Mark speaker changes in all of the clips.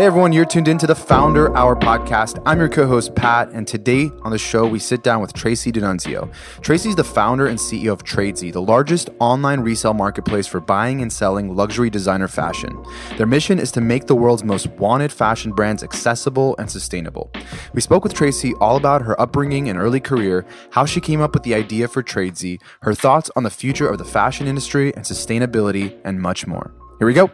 Speaker 1: Hey everyone, you're tuned into the Founder Hour podcast. I'm your co host, Pat, and today on the show, we sit down with Tracy DiNunzio. Tracy's the founder and CEO of Tradesy, the largest online resale marketplace for buying and selling luxury designer fashion. Their mission is to make the world's most wanted fashion brands accessible and sustainable. We spoke with Tracy all about her upbringing and early career, how she came up with the idea for Tradesy, her thoughts on the future of the fashion industry and sustainability, and much more. Here we go.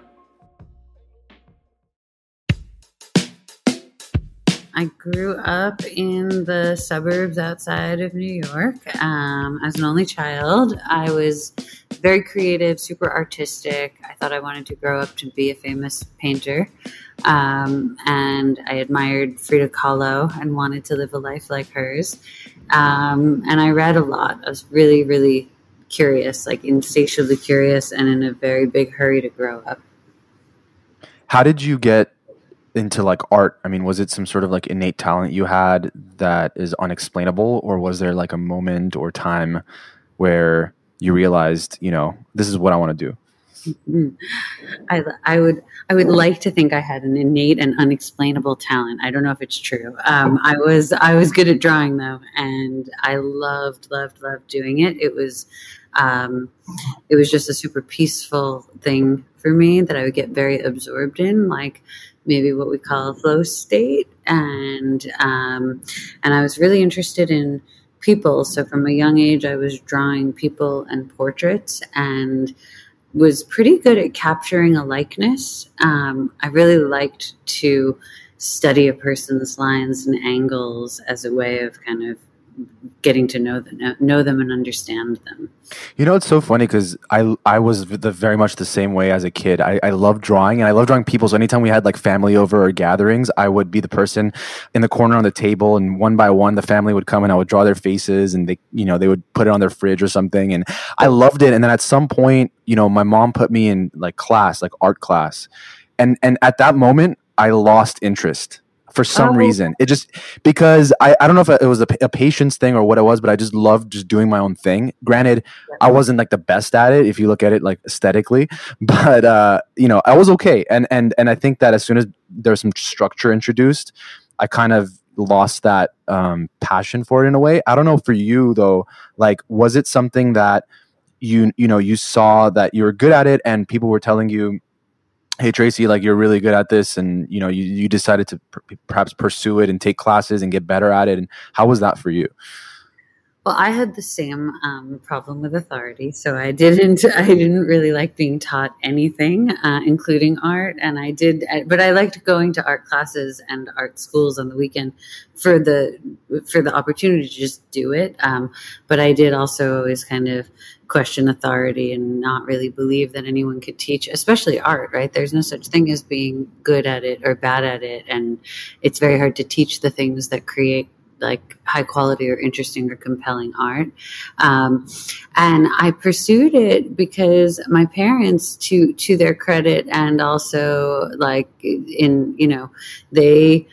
Speaker 2: I grew up in the suburbs outside of New York. Um, as an only child, I was very creative, super artistic. I thought I wanted to grow up to be a famous painter. Um, and I admired Frida Kahlo and wanted to live a life like hers. Um, and I read a lot. I was really, really curious, like insatiably curious, and in a very big hurry to grow up.
Speaker 1: How did you get into like art i mean was it some sort of like innate talent you had that is unexplainable or was there like a moment or time where you realized you know this is what i want to do
Speaker 2: mm-hmm. I, I would I would like to think I had an innate and unexplainable talent. I don't know if it's true. Um, I was I was good at drawing though, and I loved loved loved doing it. It was um, it was just a super peaceful thing for me that I would get very absorbed in. Like maybe what we call a flow state, and um, and I was really interested in people. So from a young age, I was drawing people and portraits, and was pretty good at capturing a likeness. Um, I really liked to study a person's lines and angles as a way of kind of getting to know them, know them and understand them.
Speaker 1: You know, it's so funny because I I was the, very much the same way as a kid. I, I love drawing and I love drawing people. So anytime we had like family over or gatherings, I would be the person in the corner on the table, and one by one, the family would come and I would draw their faces, and they you know they would put it on their fridge or something, and I loved it. And then at some point, you know, my mom put me in like class, like art class, and and at that moment, I lost interest for some oh. reason. It just because I, I don't know if it was a, a, patience thing or what it was, but I just loved just doing my own thing. Granted, I wasn't like the best at it if you look at it like aesthetically, but uh, you know, I was okay. And and and I think that as soon as there's some structure introduced, I kind of lost that um, passion for it in a way. I don't know for you though, like was it something that you you know you saw that you were good at it and people were telling you hey tracy like you're really good at this and you know you, you decided to per- perhaps pursue it and take classes and get better at it and how was that for you?
Speaker 2: Well i had the same um, problem with authority so i didn't i didn't really like being taught anything uh, including art and i did but i liked going to art classes and art schools on the weekend for the for the opportunity to just do it um, but i did also always kind of question authority and not really believe that anyone could teach, especially art, right? There's no such thing as being good at it or bad at it. And it's very hard to teach the things that create like high quality or interesting or compelling art. Um, and I pursued it because my parents, to, to their credit and also like in, you know, they,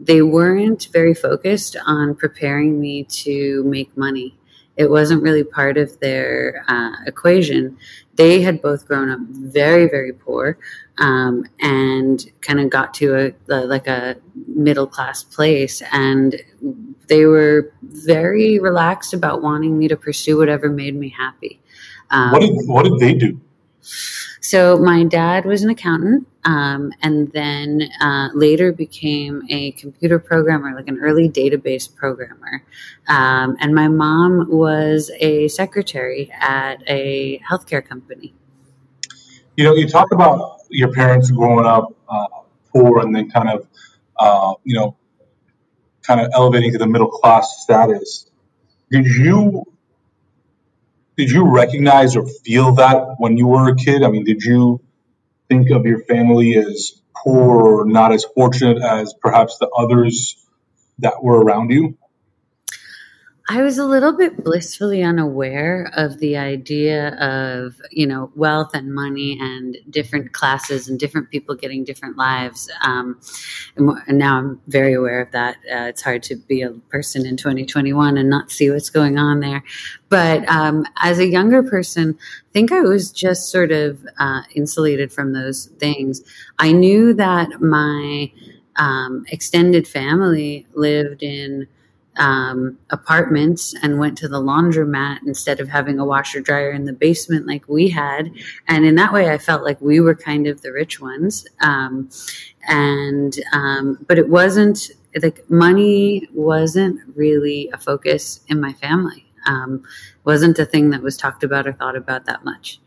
Speaker 2: they weren't very focused on preparing me to make money it wasn't really part of their uh, equation. They had both grown up very, very poor um, and kind of got to a, like a middle class place, and they were very relaxed about wanting me to pursue whatever made me happy.
Speaker 3: Um, what did What did they do?
Speaker 2: So my dad was an accountant, um, and then uh, later became a computer programmer, like an early database programmer. Um, and my mom was a secretary at a healthcare company.
Speaker 3: You know, you talk about your parents growing up uh, poor and then kind of, uh, you know, kind of elevating to the middle class status. Did you did you recognize or feel that when you were a kid? I mean, did you think of your family as poor or not as fortunate as perhaps the others that were around you?
Speaker 2: I was a little bit blissfully unaware of the idea of, you know, wealth and money and different classes and different people getting different lives. Um, and, now I'm very aware of that. Uh, it's hard to be a person in 2021 and not see what's going on there. But um, as a younger person, I think I was just sort of uh, insulated from those things. I knew that my um, extended family lived in um, apartments and went to the laundromat instead of having a washer dryer in the basement like we had. And in that way, I felt like we were kind of the rich ones. Um, and, um, but it wasn't like money wasn't really a focus in my family. Um, wasn't a thing that was talked about or thought about that much.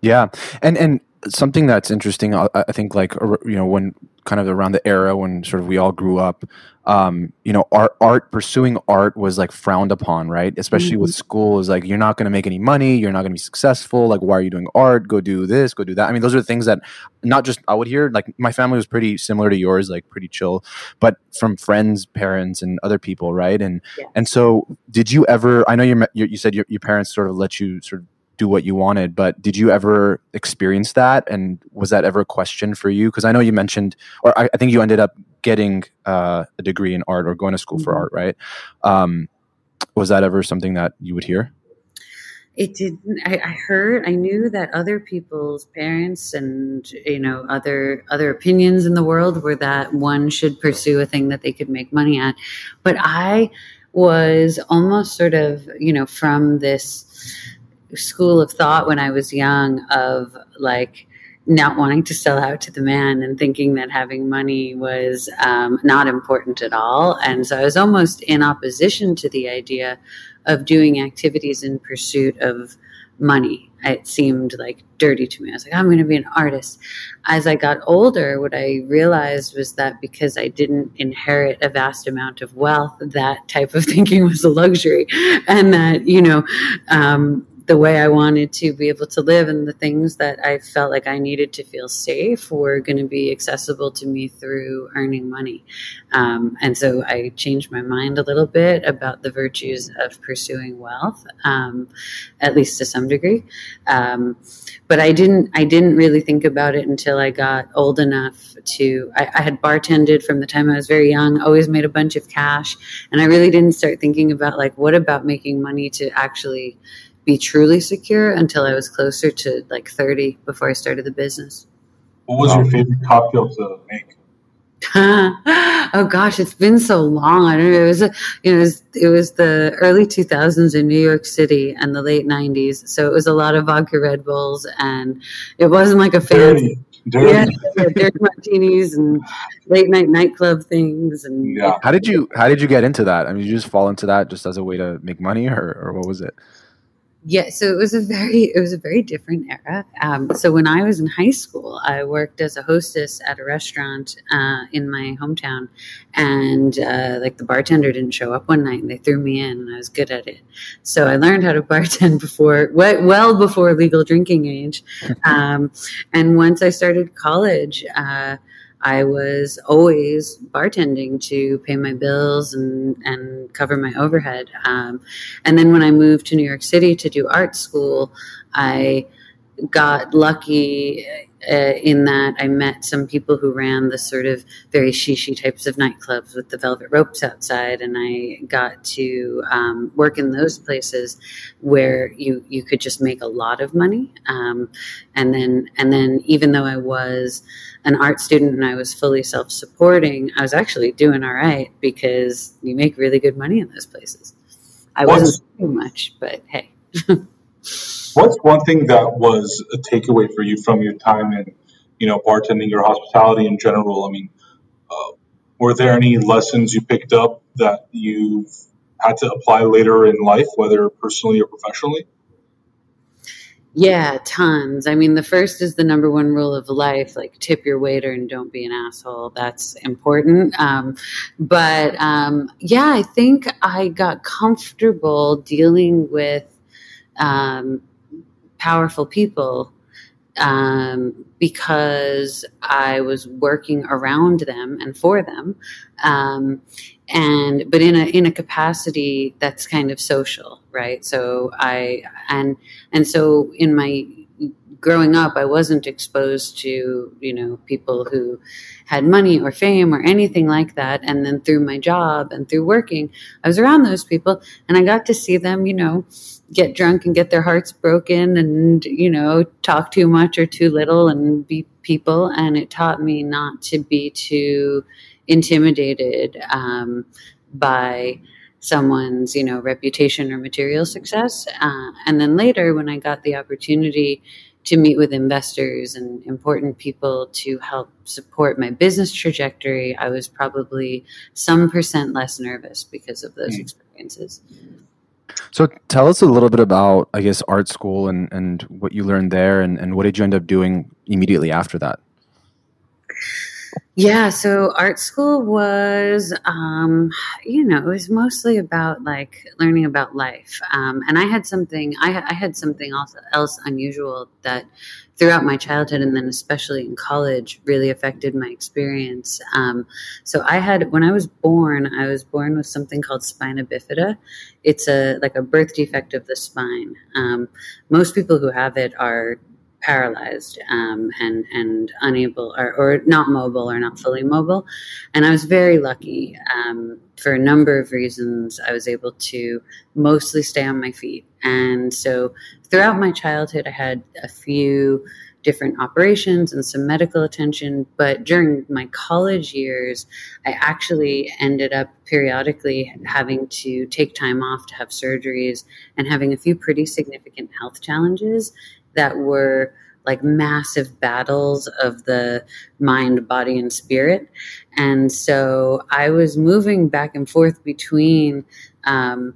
Speaker 1: Yeah. And, and, something that's interesting I, I think like you know when kind of around the era when sort of we all grew up um, you know art art pursuing art was like frowned upon right especially mm-hmm. with school is like you're not going to make any money you're not going to be successful like why are you doing art go do this go do that i mean those are things that not just i would hear like my family was pretty similar to yours like pretty chill but from friends parents and other people right and yeah. and so did you ever i know you you said your, your parents sort of let you sort of do what you wanted. But did you ever experience that? And was that ever a question for you? Because I know you mentioned, or I, I think you ended up getting uh, a degree in art or going to school mm-hmm. for art, right? Um, was that ever something that you would hear?
Speaker 2: It didn't. I, I heard. I knew that other people's parents and you know other other opinions in the world were that one should pursue a thing that they could make money at, but I was almost sort of you know from this school of thought when I was young of like not wanting to sell out to the man and thinking that having money was um, not important at all. And so I was almost in opposition to the idea of doing activities in pursuit of money. It seemed like dirty to me. I was like, I'm going to be an artist. As I got older, what I realized was that because I didn't inherit a vast amount of wealth, that type of thinking was a luxury. And that, you know, um, the way I wanted to be able to live and the things that I felt like I needed to feel safe were going to be accessible to me through earning money. Um, and so I changed my mind a little bit about the virtues of pursuing wealth, um, at least to some degree. Um, but I didn't, I didn't really think about it until I got old enough to, I, I had bartended from the time I was very young, always made a bunch of cash. And I really didn't start thinking about like, what about making money to actually be truly secure until I was closer to like 30 before I started the business.
Speaker 3: What was your favorite cocktail to make?
Speaker 2: oh gosh, it's been so long. I don't know. It was, a, you know, it was, it was the early 2000s in New York City and the late 90s. So it was a lot of vodka Red Bulls, and it wasn't like a fancy. Dirty. Yeah, dirty martinis and late night nightclub things and
Speaker 1: yeah. How did you how did you get into that? I mean, you just fall into that just as a way to make money, or or what was it?
Speaker 2: Yeah so it was a very it was a very different era. Um, so when i was in high school i worked as a hostess at a restaurant uh, in my hometown. And uh, like the bartender didn't show up one night and they threw me in and i was good at it. So i learned how to bartend before well before legal drinking age. Um, and once i started college uh, I was always bartending to pay my bills and, and cover my overhead. Um, and then when I moved to New York City to do art school, I got lucky uh, in that I met some people who ran the sort of very shishi types of nightclubs with the velvet ropes outside, and I got to um, work in those places where you you could just make a lot of money. Um, and then and then even though I was an art student and I was fully self supporting, I was actually doing all right because you make really good money in those places. I wasn't doing much, but hey.
Speaker 3: What's one thing that was a takeaway for you from your time in, you know, bartending or hospitality in general? I mean, uh, were there any lessons you picked up that you've had to apply later in life, whether personally or professionally?
Speaker 2: Yeah, tons. I mean, the first is the number one rule of life like tip your waiter and don't be an asshole. That's important. Um, but um, yeah, I think I got comfortable dealing with um, powerful people um, because I was working around them and for them, um, and but in a in a capacity that's kind of social, right? So I and and so in my growing up, I wasn't exposed to, you know, people who had money or fame or anything like that. And then through my job and through working, I was around those people and I got to see them, you know, get drunk and get their hearts broken and, you know, talk too much or too little and be people. And it taught me not to be too intimidated um, by someone's you know reputation or material success uh, and then later when i got the opportunity to meet with investors and important people to help support my business trajectory, I was probably some percent less nervous because of those mm. experiences.
Speaker 1: So tell us a little bit about, I guess, art school and, and what you learned there and, and what did you end up doing immediately after that?
Speaker 2: Yeah, so art school was, um, you know, it was mostly about like learning about life. Um, and I had something, I, I had something else, else unusual that throughout my childhood and then especially in college really affected my experience. Um, so I had, when I was born, I was born with something called spina bifida. It's a like a birth defect of the spine. Um, most people who have it are paralyzed um, and and unable or, or not mobile or not fully mobile. And I was very lucky um, for a number of reasons. I was able to mostly stay on my feet, and so throughout my childhood, I had a few different operations and some medical attention. But during my college years, I actually ended up periodically having to take time off to have surgeries and having a few pretty significant health challenges that were like massive battles of the mind, body, and spirit. And so I was moving back and forth between um,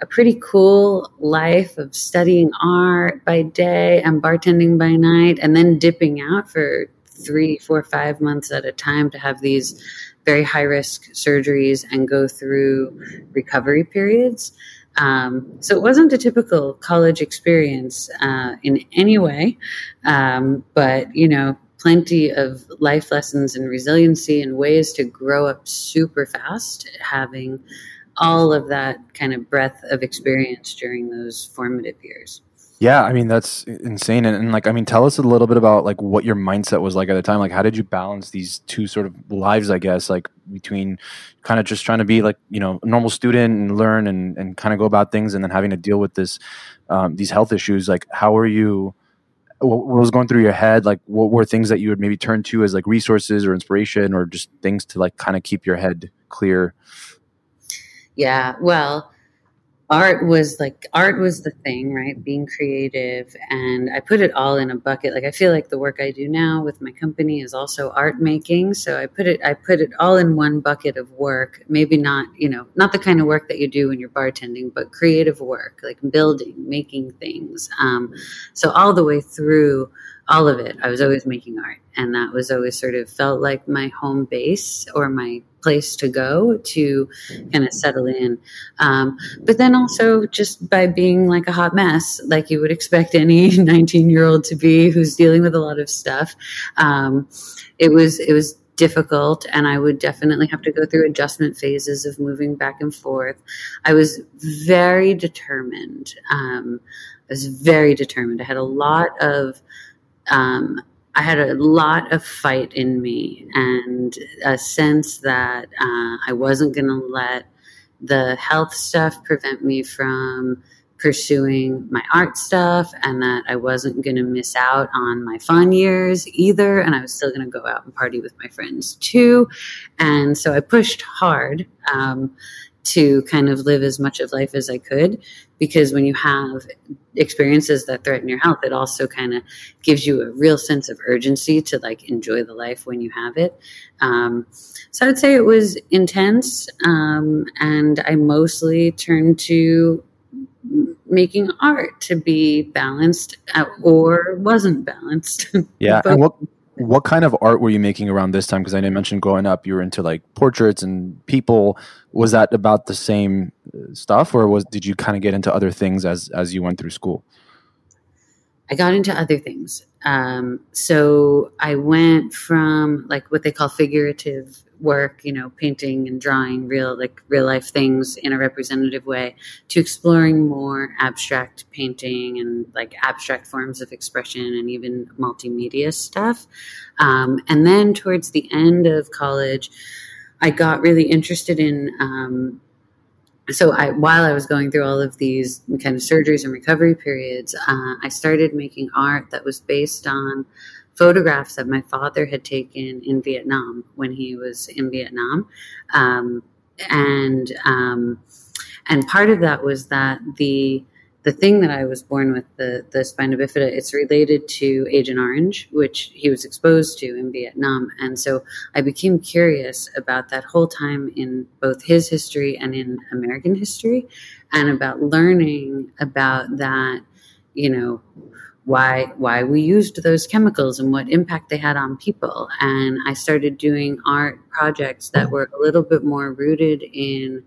Speaker 2: a pretty cool life of studying art by day and bartending by night, and then dipping out for three, four, five months at a time to have these very high risk surgeries and go through recovery periods. Um, so it wasn't a typical college experience uh, in any way, um, but you know, plenty of life lessons and resiliency and ways to grow up super fast, having all of that kind of breadth of experience during those formative years.
Speaker 1: Yeah, I mean that's insane, and, and, like I mean, tell us a little bit about like what your mindset was like at the time. Like, how did you balance these two sort of lives? I guess like between kind of just trying to be like you know a normal student and learn and and kind of go about things, and then having to deal with this um, these health issues. Like, how are you? What, what was going through your head? Like, what were things that you would maybe turn to as like resources or inspiration, or just things to like kind of keep your head clear?
Speaker 2: Yeah, well art was like art was the thing right? Being creative and i put it all in a bucket. Like i feel like the work i do now with my company is also art making so i put it i put it all in one bucket of work. Maybe not you know not the kind of work that you do when you're bartending but creative work like building making things um, so all the way through all of it. I was always making art, and that was always sort of felt like my home base or my place to go to kind of settle in. Um, but then also just by being like a hot mess, like you would expect any 19 year old to be who's dealing with a lot of stuff. Um, it was it was difficult and I would definitely have to go through adjustment phases of moving back and forth. I was very determined. Um, I was very determined. I had a lot of um, I had a lot of fight in me and a sense that uh, I wasn't going to let the health stuff prevent me from pursuing my art stuff and that I wasn't going to miss out on my fun years either. And I was still going to go out and party with my friends too. And so I pushed hard. Um, to kind of live as much of life as I could because when you have experiences that threaten your health it also kind of gives you a real sense of urgency to like enjoy the life when you have it um, so i'd say it was intense um, and i mostly turned to making art to be balanced uh, or wasn't balanced
Speaker 1: yeah and what what kind of art were you making around this time? Because I didn't mention growing up, you were into like portraits and people. Was that about the same stuff, or was did you kind of get into other things as as you went through school?
Speaker 2: I got into other things. Um, so I went from like what they call figurative work, you know, painting and drawing real, like real life things in a representative way, to exploring more abstract painting and like abstract forms of expression and even multimedia stuff. Um, and then towards the end of college, I got really interested in um, so I, while I was going through all of these kind of surgeries and recovery periods, uh, I started making art that was based on photographs that my father had taken in Vietnam when he was in Vietnam, um, and um, and part of that was that the the thing that I was born with, the, the spina bifida, it's related to Agent Orange, which he was exposed to in Vietnam. And so I became curious about that whole time in both his history and in American history, and about learning about that, you know, why why we used those chemicals and what impact they had on people. And I started doing art projects that were a little bit more rooted in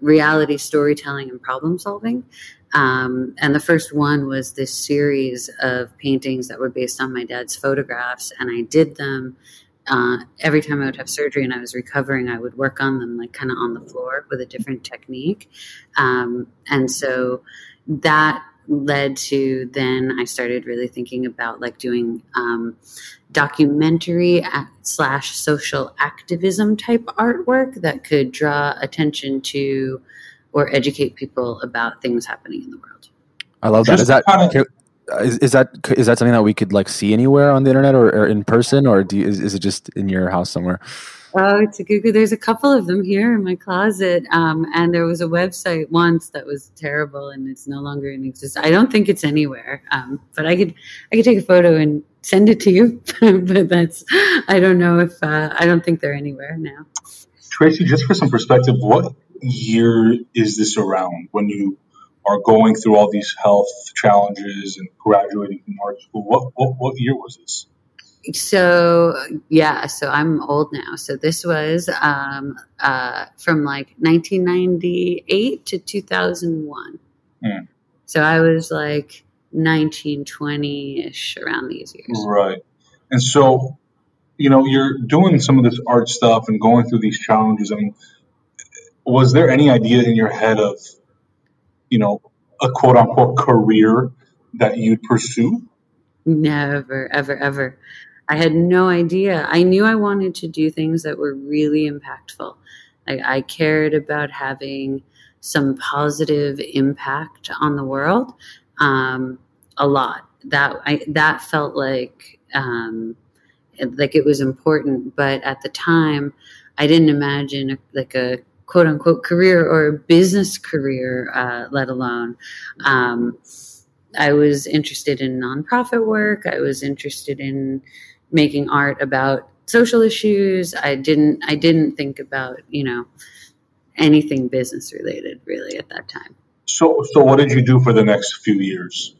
Speaker 2: reality storytelling and problem solving. Um, and the first one was this series of paintings that were based on my dad's photographs, and I did them. Uh, every time I would have surgery and I was recovering, I would work on them like kind of on the floor with a different technique. Um, and so that led to then I started really thinking about like doing um, documentary slash social activism type artwork that could draw attention to or educate people about things happening in the world.
Speaker 1: I love that. Is that is, is that is that something that we could like see anywhere on the internet or, or in person, or do you, is, is it just in your house somewhere?
Speaker 2: Oh, it's a Google. There's a couple of them here in my closet, um, and there was a website once that was terrible, and it's no longer in existence. I don't think it's anywhere, um, but I could I could take a photo and send it to you. but that's I don't know if uh, I don't think they're anywhere now.
Speaker 3: Tracy, just for some perspective, what year is this around when you are going through all these health challenges and graduating from art school? What, what, what year was this?
Speaker 2: So yeah, so I'm old now. So this was um, uh, from like 1998 to 2001. Mm. So I was like 1920 ish around these years.
Speaker 3: Right. And so, you know, you're doing some of this art stuff and going through these challenges. I mean, was there any idea in your head of, you know, a quote unquote career that you'd pursue?
Speaker 2: Never, ever, ever. I had no idea. I knew I wanted to do things that were really impactful. Like I cared about having some positive impact on the world, um, a lot. That I that felt like um, like it was important. But at the time, I didn't imagine like a quote unquote career or business career, uh, let alone. Um, I was interested in nonprofit work. I was interested in making art about social issues. I didn't. I didn't think about you know anything business related really at that time.
Speaker 3: So, so what did you do for the next few years?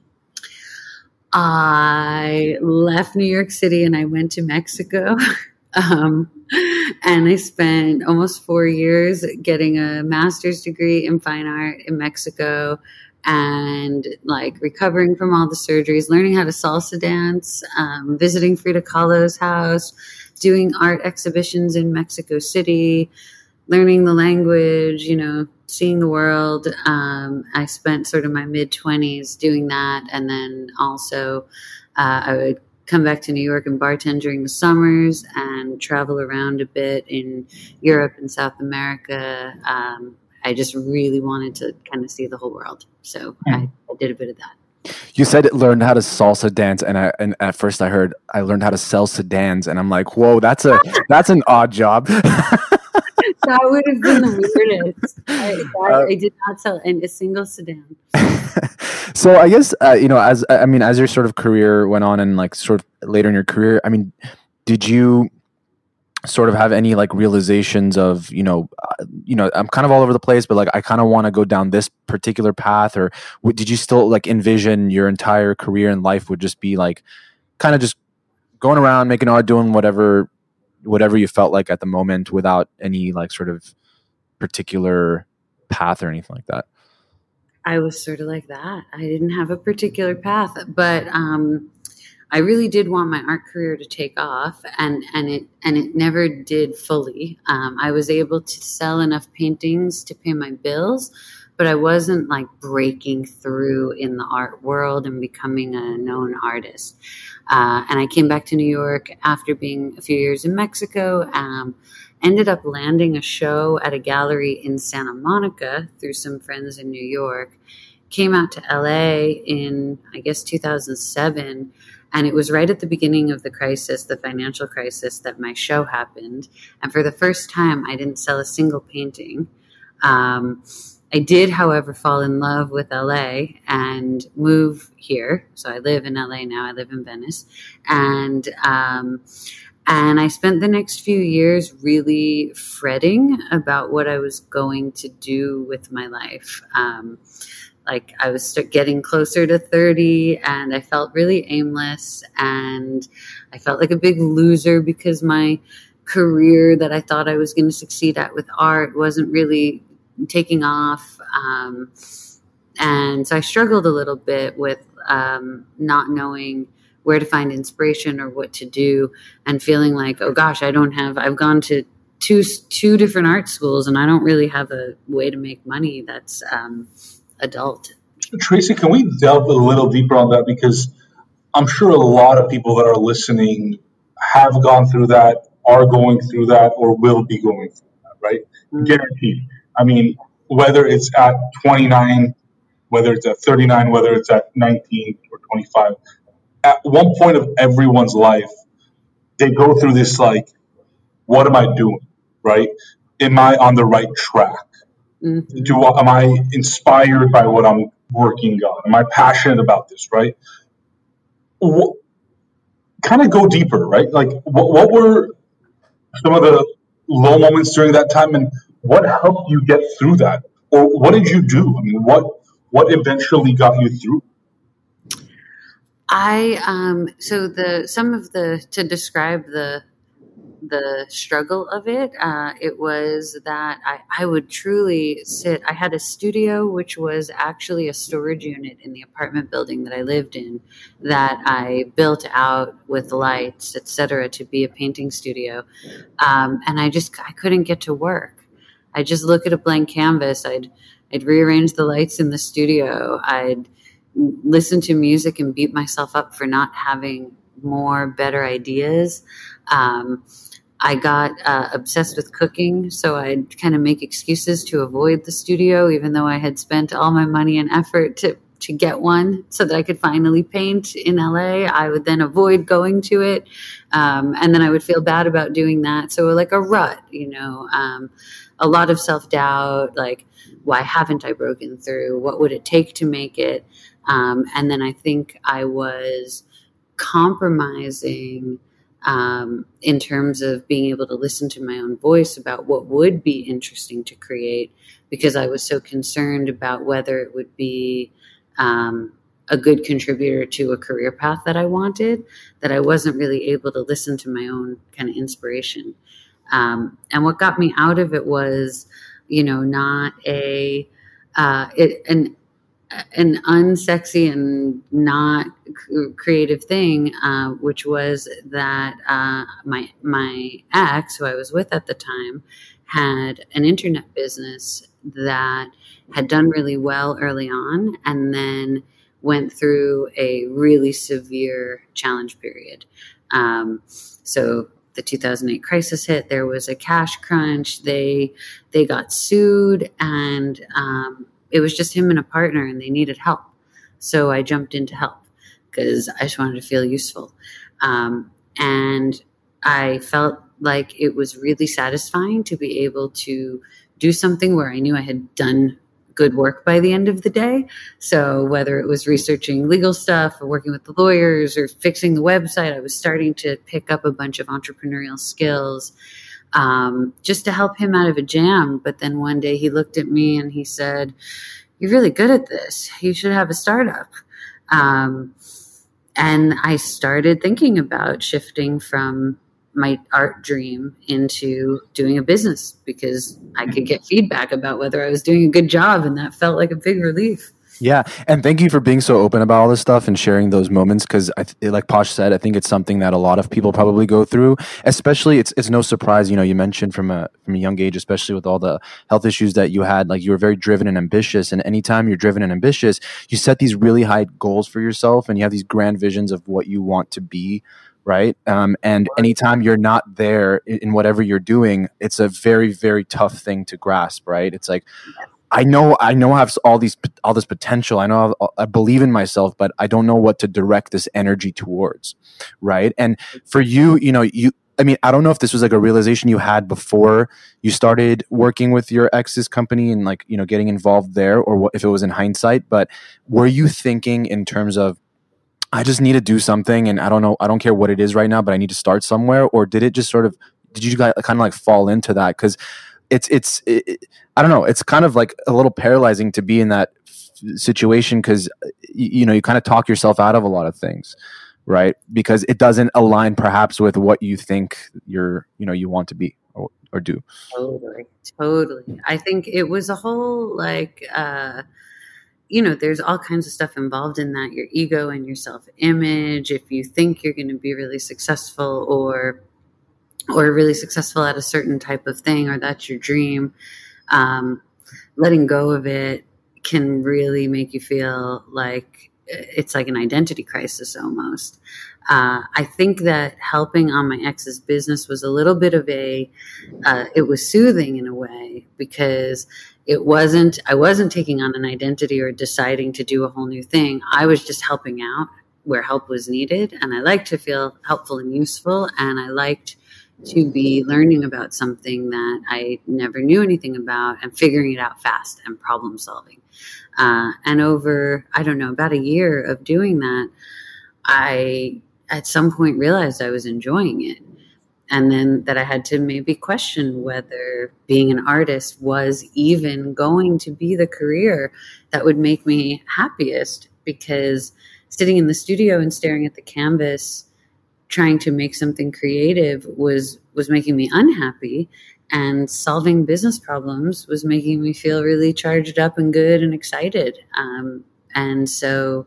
Speaker 2: I left New York City and I went to Mexico. Um, and I spent almost four years getting a master's degree in fine art in Mexico and like recovering from all the surgeries, learning how to salsa dance, um, visiting Frida Kahlo's house, doing art exhibitions in Mexico City, learning the language, you know, seeing the world. Um, I spent sort of my mid 20s doing that. And then also, uh, I would come back to New York and bartend during the summers and travel around a bit in Europe and South America. Um, I just really wanted to kind of see the whole world. So mm. I, I, did a bit of that.
Speaker 1: You said it learned how to salsa dance, and I and at first I heard I learned how to sell sedans, and I'm like, whoa, that's a that's an odd job.
Speaker 2: that would have been the weirdest. I, I, uh, I, did not sell in a single sedan.
Speaker 1: so I guess uh, you know, as I mean, as your sort of career went on, and like sort of later in your career, I mean, did you sort of have any like realizations of you know, uh, you know, I'm kind of all over the place, but like I kind of want to go down this particular path, or w- did you still like envision your entire career and life would just be like kind of just going around making art, doing whatever whatever you felt like at the moment without any like sort of particular path or anything like that?
Speaker 2: I was sort of like that. I didn't have a particular path, but um, I really did want my art career to take off, and and it and it never did fully. Um, I was able to sell enough paintings to pay my bills, but I wasn't like breaking through in the art world and becoming a known artist. Uh, and I came back to New York after being a few years in Mexico. Um, ended up landing a show at a gallery in Santa Monica through some friends in New York. Came out to LA in, I guess, 2007. And it was right at the beginning of the crisis, the financial crisis, that my show happened. And for the first time, I didn't sell a single painting. Um, I did, however, fall in love with LA and move here. So I live in LA now. I live in Venice, and um, and I spent the next few years really fretting about what I was going to do with my life. Um, like I was getting closer to 30 and I felt really aimless and I felt like a big loser because my career that I thought I was going to succeed at with art wasn't really taking off. Um, and so I struggled a little bit with um, not knowing where to find inspiration or what to do and feeling like, oh gosh, I don't have, I've gone to two, two different art schools and I don't really have a way to make money that's um, adult.
Speaker 3: Tracy, can we delve a little deeper on that? Because I'm sure a lot of people that are listening have gone through that, are going through that, or will be going through that, right? Mm-hmm. Guaranteed. I mean, whether it's at 29, whether it's at 39, whether it's at 19 or 25, at one point of everyone's life, they go through this like, what am I doing? Right? Am I on the right track? Mm-hmm. Do am I inspired by what I'm working on? Am I passionate about this? Right? What, kind of go deeper, right? Like, what, what were some of the low moments during that time, and what helped you get through that, or what did you do? I mean, what what eventually got you through?
Speaker 2: I um so the some of the to describe the the struggle of it, uh, it was that I, I would truly sit. I had a studio, which was actually a storage unit in the apartment building that I lived in, that I built out with lights, etc., to be a painting studio. Um, and I just I couldn't get to work. I just look at a blank canvas. I'd I'd rearrange the lights in the studio. I'd listen to music and beat myself up for not having more better ideas. Um, I got uh, obsessed with cooking, so I'd kind of make excuses to avoid the studio, even though I had spent all my money and effort to to get one so that I could finally paint in LA. I would then avoid going to it, um, and then I would feel bad about doing that. So like a rut, you know, um, a lot of self doubt, like why haven't I broken through? What would it take to make it? Um, and then I think I was compromising um, in terms of being able to listen to my own voice about what would be interesting to create because I was so concerned about whether it would be um, a good contributor to a career path that I wanted that I wasn't really able to listen to my own kind of inspiration. Um, and what got me out of it was, you know, not a uh, it, an an unsexy and not creative thing, uh, which was that uh, my my ex, who I was with at the time, had an internet business that had done really well early on, and then went through a really severe challenge period. Um, so the 2008 crisis hit. There was a cash crunch. They they got sued and um, it was just him and a partner and they needed help. So I jumped in to help because I just wanted to feel useful. Um, and I felt like it was really satisfying to be able to do something where I knew I had done good work by the end of the day. So whether it was researching legal stuff or working with the lawyers or fixing the website, I was starting to pick up a bunch of entrepreneurial skills um, just to help him out of a jam. But then one day he looked at me and he said, You're really good at this. You should have a startup. Um, and I started thinking about shifting from my art dream into doing a business because I could get feedback about whether I was doing a good job, and that felt like a big relief.
Speaker 1: Yeah, and thank you for being so open about all this stuff and sharing those moments because, like Posh said, I think it's something that a lot of people probably go through. Especially, it's it's no surprise. You know, you mentioned from a from a young age, especially with all the health issues that you had. Like you were very driven and ambitious, and anytime you're driven and ambitious, you set these really high goals for yourself, and you have these grand visions of what you want to be right? Um, and anytime you're not there in whatever you're doing, it's a very, very tough thing to grasp, right? It's like, I know, I know, I have all these, all this potential. I know, I believe in myself, but I don't know what to direct this energy towards, right? And for you, you know, you, I mean, I don't know if this was like a realization you had before you started working with your ex's company and like, you know, getting involved there or what, if it was in hindsight, but were you thinking in terms of, I just need to do something and I don't know, I don't care what it is right now, but I need to start somewhere? Or did it just sort of, did you guys kind of like fall into that? Because it's, it's, it, I don't know, it's kind of like a little paralyzing to be in that situation because, you know, you kind of talk yourself out of a lot of things right because it doesn't align perhaps with what you think you're you know you want to be or, or do
Speaker 2: totally totally i think it was a whole like uh you know, there's all kinds of stuff involved in that your ego and your self image. If you think you're going to be really successful or or really successful at a certain type of thing or that's your dream, um, letting go of it can really make you feel like it's like an identity crisis almost. Uh, I think that helping on my ex's business was a little bit of a, uh, it was soothing in a way because it wasn't i wasn't taking on an identity or deciding to do a whole new thing. I was just helping out where help was needed and i liked to feel helpful and useful and i liked to be learning about something that i never knew anything about and figuring it out fast and problem solving. Uh, and over i don't know about a year of doing that i at some point realized i was enjoying it. And then that I had to maybe question whether being an artist was even going to be the career that would make me happiest because sitting in the studio and staring at the canvas trying to make something creative was was making me unhappy. And solving business problems was making me feel really charged up and good and excited. Um, and so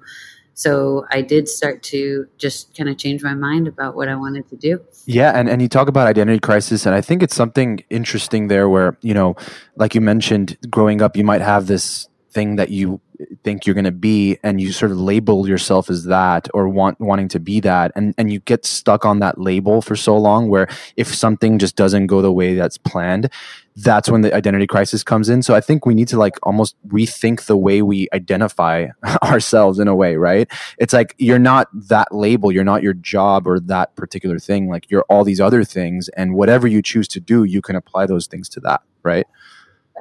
Speaker 2: so I did start to just kind of change my mind about what I wanted to do.
Speaker 1: Yeah, and, and you talk about identity crisis, and I think it's something interesting there where, you know, like you mentioned, growing up, you might have this thing that you think you're going to be and you sort of label yourself as that or want wanting to be that and and you get stuck on that label for so long where if something just doesn't go the way that's planned that's when the identity crisis comes in. So i think we need to like almost rethink the way we identify ourselves in a way right? It's like you're not that label you're not your job or that particular thing like you're all these other things and whatever you choose to do you can apply those things to that right?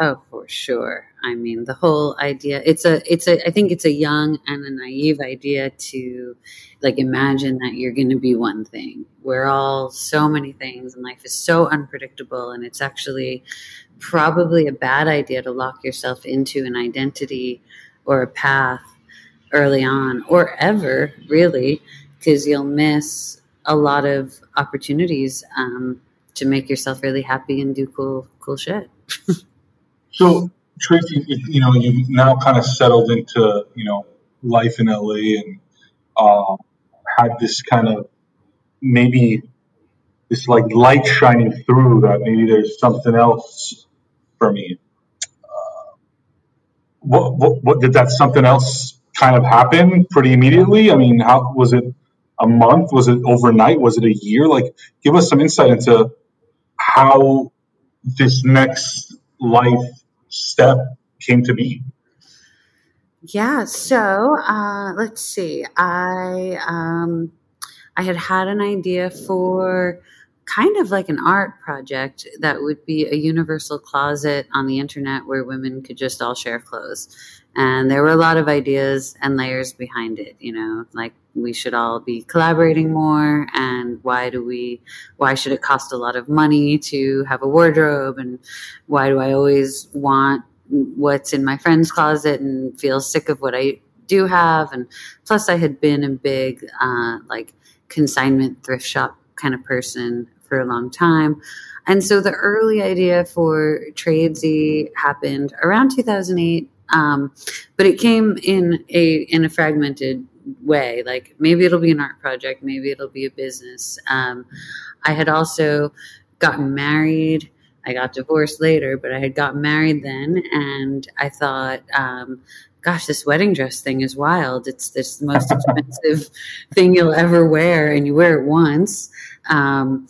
Speaker 2: Oh, for sure. I mean, the whole idea, it's a, it's a, I think it's a young and a naive idea to like imagine that you're going to be one thing. We're all so many things and life is so unpredictable. And it's actually probably a bad idea to lock yourself into an identity or a path early on or ever really, because you'll miss a lot of opportunities um, to make yourself really happy and do cool, cool shit.
Speaker 3: So Tracy, you know, you now kind of settled into you know life in LA and uh, had this kind of maybe this like light shining through that maybe there's something else for me. Uh, what, what what did that something else kind of happen pretty immediately? I mean, how was it? A month? Was it overnight? Was it a year? Like, give us some insight into how this next life step came to be?
Speaker 2: Yeah, so uh, let's see. I um, I had had an idea for kind of like an art project that would be a universal closet on the internet where women could just all share clothes. And there were a lot of ideas and layers behind it, you know, like we should all be collaborating more and why do we why should it cost a lot of money to have a wardrobe? And why do I always want what's in my friend's closet and feel sick of what I do have? And plus I had been a big uh, like consignment thrift shop kind of person for a long time. And so the early idea for Tradesy happened around 2008 Um, but it came in a in a fragmented way. Like maybe it'll be an art project, maybe it'll be a business. Um, I had also gotten married. I got divorced later, but I had gotten married then, and I thought, um, gosh, this wedding dress thing is wild. It's this the most expensive thing you'll ever wear, and you wear it once. Um,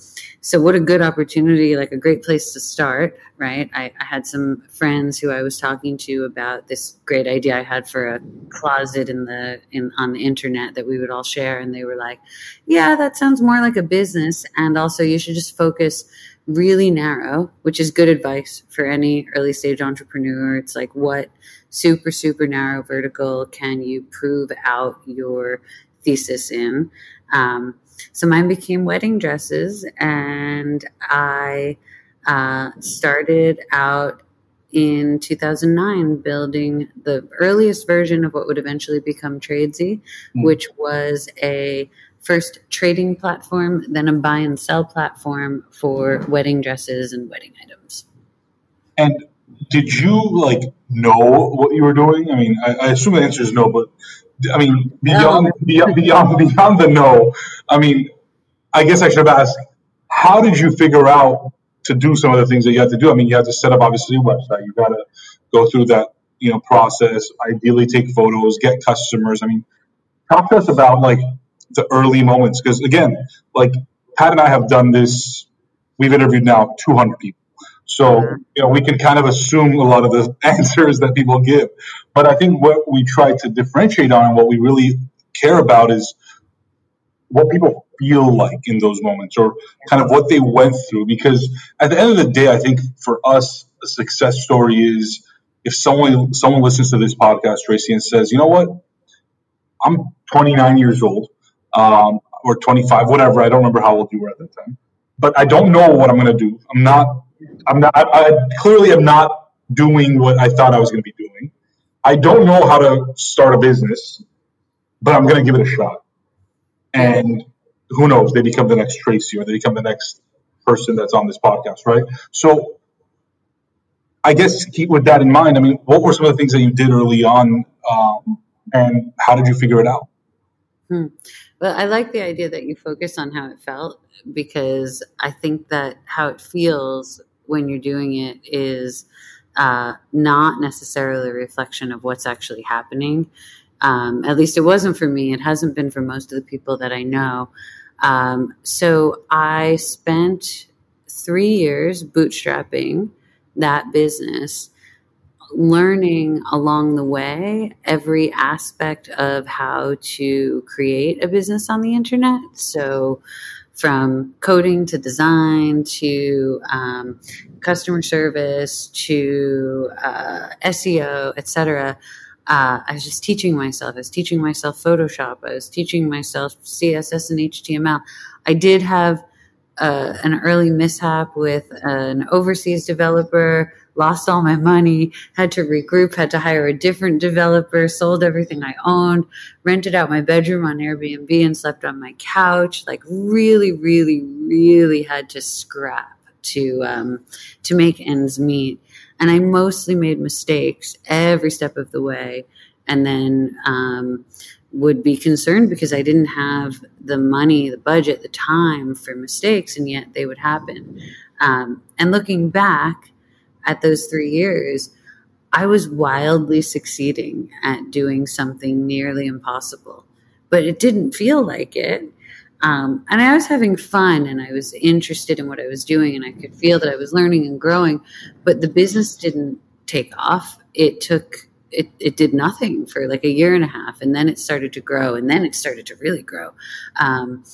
Speaker 2: so what a good opportunity, like a great place to start, right? I, I, had some friends who I was talking to about this great idea I had for a closet in the in on the internet that we would all share, and they were like, "Yeah, that sounds more like a business, and also you should just focus." really narrow, which is good advice for any early stage entrepreneur. It's like what super, super narrow vertical can you prove out your thesis in? Um, so mine became wedding dresses, and I uh, started out in 2009 building the earliest version of what would eventually become Tradesy, mm. which was a first trading platform, then a buy and sell platform for wedding dresses and wedding items.
Speaker 3: And did you like know what you were doing? I mean, I, I assume the answer is no, but I mean, beyond, beyond, beyond, beyond the no, I mean, I guess I should have asked, how did you figure out to do some of the things that you had to do? I mean, you had to set up obviously a website. You got to go through that, you know, process. Ideally, take photos, get customers. I mean, talk to us about like the early moments because again, like Pat and I have done this. We've interviewed now 200 people. So, you know, we can kind of assume a lot of the answers that people give. But I think what we try to differentiate on and what we really care about is what people feel like in those moments or kind of what they went through. Because at the end of the day, I think for us, a success story is if someone someone listens to this podcast, Tracy, and says, you know what, I'm 29 years old um, or 25, whatever. I don't remember how old you were at that time, but I don't know what I'm going to do. I'm not. I'm not. I, I clearly am not doing what I thought I was going to be doing. I don't know how to start a business, but I'm going to give it a shot. And who knows? They become the next Tracy or they become the next person that's on this podcast, right? So I guess keep with that in mind. I mean, what were some of the things that you did early on, um, and how did you figure it out?
Speaker 2: Hmm. Well, I like the idea that you focus on how it felt because I think that how it feels when you're doing it is uh, not necessarily a reflection of what's actually happening. Um, at least it wasn't for me. It hasn't been for most of the people that I know. Um, so I spent three years bootstrapping that business, learning along the way every aspect of how to create a business on the internet. So, from coding to design to um, customer service to uh, SEO, etc uh, I was just teaching myself. I was teaching myself Photoshop. I was teaching myself CSS and HTML. I did have uh, an early mishap with an overseas developer, lost all my money, had to regroup, had to hire a different developer, sold everything I owned, rented out my bedroom on Airbnb and slept on my couch. Like really, really, really had to scrap to um, to make ends meet. And I mostly made mistakes every step of the way. And then um, would be concerned because I didn't have the money, the budget, the time for mistakes, and yet they would happen. Um, and looking back at those three years, I was wildly succeeding at doing something nearly impossible, but it didn't feel like it. Um, and I was having fun and I was interested in what I was doing and I could feel that I was learning and growing, but the business didn't take off. It took, it, it did nothing for like a year and a half and then it started to grow and then it started to really grow. Um,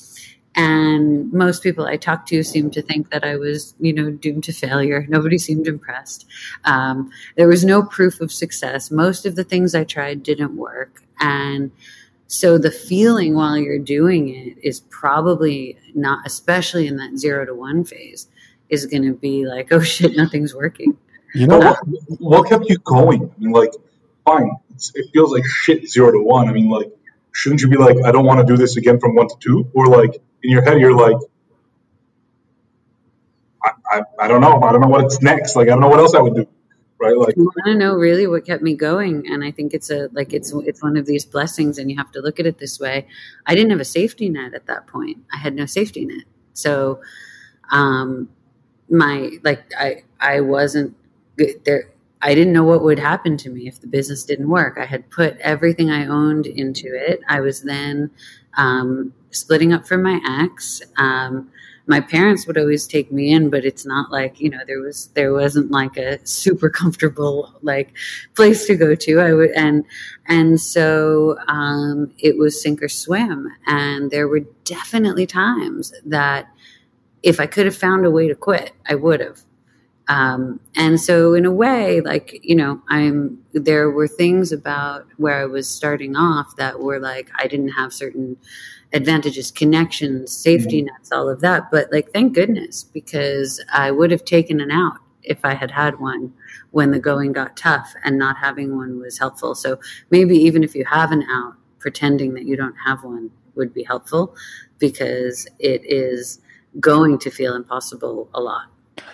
Speaker 2: and most people I talked to seemed to think that I was, you know, doomed to failure. Nobody seemed impressed. Um, there was no proof of success. Most of the things I tried didn't work. And so the feeling while you're doing it is probably not, especially in that zero to one phase, is going to be like, oh shit, nothing's working.
Speaker 3: You know what? What kept you going? I mean, like, fine, it feels like shit zero to one. I mean, like, shouldn't you be like, I don't want to do this again from one to two? Or like in your head, you're like, I, I, I don't know. I don't know what's next. Like, I don't know what else I would do. right? Like,
Speaker 2: I want to know really what kept me going, and I think it's a like it's it's one of these blessings, and you have to look at it this way. I didn't have a safety net at that point. I had no safety net, so um, my like I I wasn't good there. I didn't know what would happen to me if the business didn't work. I had put everything I owned into it. I was then um, splitting up from my ex. Um, my parents would always take me in, but it's not like you know there was there wasn't like a super comfortable like place to go to. I would and and so um, it was sink or swim, and there were definitely times that if I could have found a way to quit, I would have. Um, and so, in a way, like, you know, I'm there were things about where I was starting off that were like, I didn't have certain advantages, connections, safety mm-hmm. nets, all of that. But like, thank goodness, because I would have taken an out if I had had one when the going got tough and not having one was helpful. So maybe even if you have an out, pretending that you don't have one would be helpful because it is going to feel impossible a lot.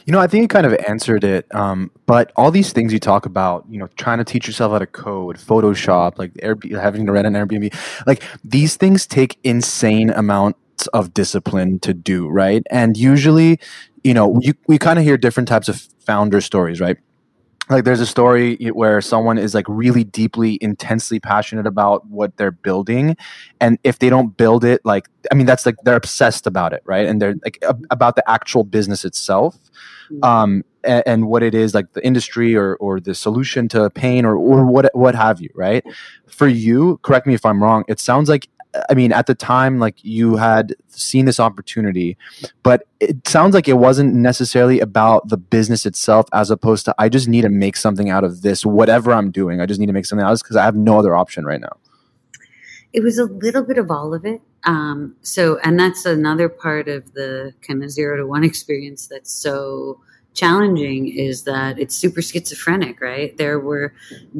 Speaker 1: You know, I think you kind of answered it. Um, but all these things you talk about, you know, trying to teach yourself how to code, Photoshop, like Airbnb, having to rent an Airbnb, like these things take insane amounts of discipline to do, right? And usually, you know, you, we kind of hear different types of founder stories, right? Like there's a story where someone is like really deeply intensely passionate about what they're building and if they don't build it like i mean that's like they're obsessed about it right? And they're like about the actual business itself. Mm-hmm. um and, and, what it is like the industry or or the solution to pain or or what what have you right? For you correct me if i'm wrong it sounds like I mean, at the time, like you had seen this opportunity, but it sounds like it wasn't necessarily about the business itself as opposed to I just need to make something out of this, whatever I'm doing. I just need to make something out of this because I have no other option right now.
Speaker 2: It was a little bit of all of it. Um, so, and that's another part of the kind of zero to one experience that's so challenging is that it's super schizophrenic, right? There were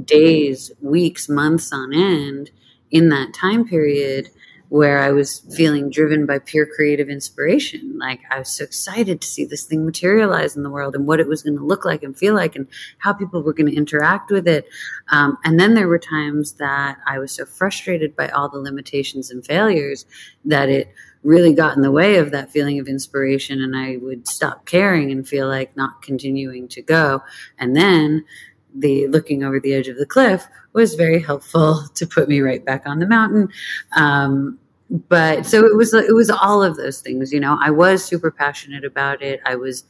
Speaker 2: days, weeks, months on end in that time period where I was feeling driven by pure creative inspiration. Like I was so excited to see this thing materialize in the world and what it was going to look like and feel like and how people were going to interact with it. Um, and then there were times that I was so frustrated by all the limitations and failures that it really got in the way of that feeling of inspiration and I would stop caring and feel like not continuing to go. And then the looking over the edge of the cliff was very helpful to put me right back on the mountain. Um, but so it was it was all of those things. You know, I was super passionate about it. I was.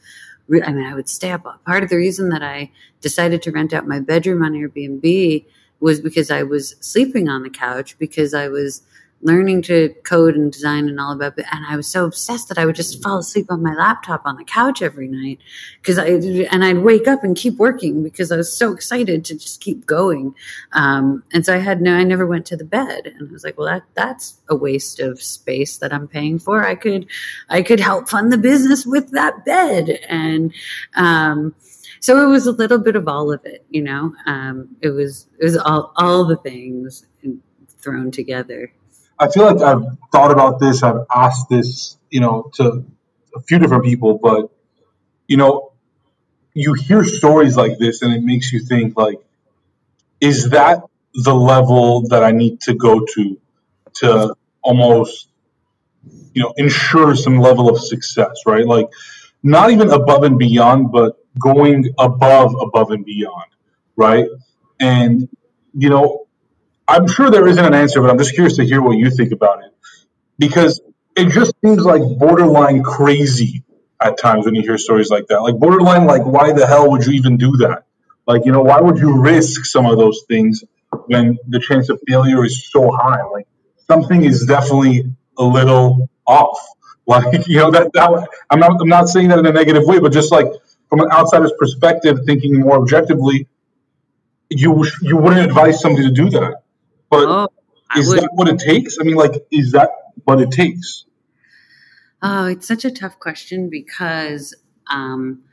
Speaker 2: I mean, I would stay up. Part of the reason that I decided to rent out my bedroom on Airbnb was because I was sleeping on the couch because I was learning to code and design and all about it. And I was so obsessed that I would just fall asleep on my laptop on the couch every night because I, and I'd wake up and keep working because I was so excited to just keep going. Um, and so I had no, I never went to the bed and I was like, well, that, that's a waste of space that I'm paying for. I could, I could help fund the business with that bed. And, um, so it was a little bit of all of it, you know. Um, it was it was all all the things thrown together.
Speaker 3: I feel like I've thought about this. I've asked this, you know, to a few different people, but you know, you hear stories like this, and it makes you think, like, is that the level that I need to go to to almost, you know, ensure some level of success, right? Like, not even above and beyond, but going above, above and beyond, right? And you know, I'm sure there isn't an answer, but I'm just curious to hear what you think about it because it just seems like borderline crazy at times when you hear stories like that. Like borderline, like why the hell would you even do that? Like you know, why would you risk some of those things when the chance of failure is so high? Like something is definitely a little off. Like you know that, that I'm not I'm not saying that in a negative way, but just like from an outsider's perspective, thinking more objectively, you you wouldn't advise somebody to do that. But oh, is that what it takes? I mean, like, is that what it takes?
Speaker 2: Oh, it's such a tough question because um,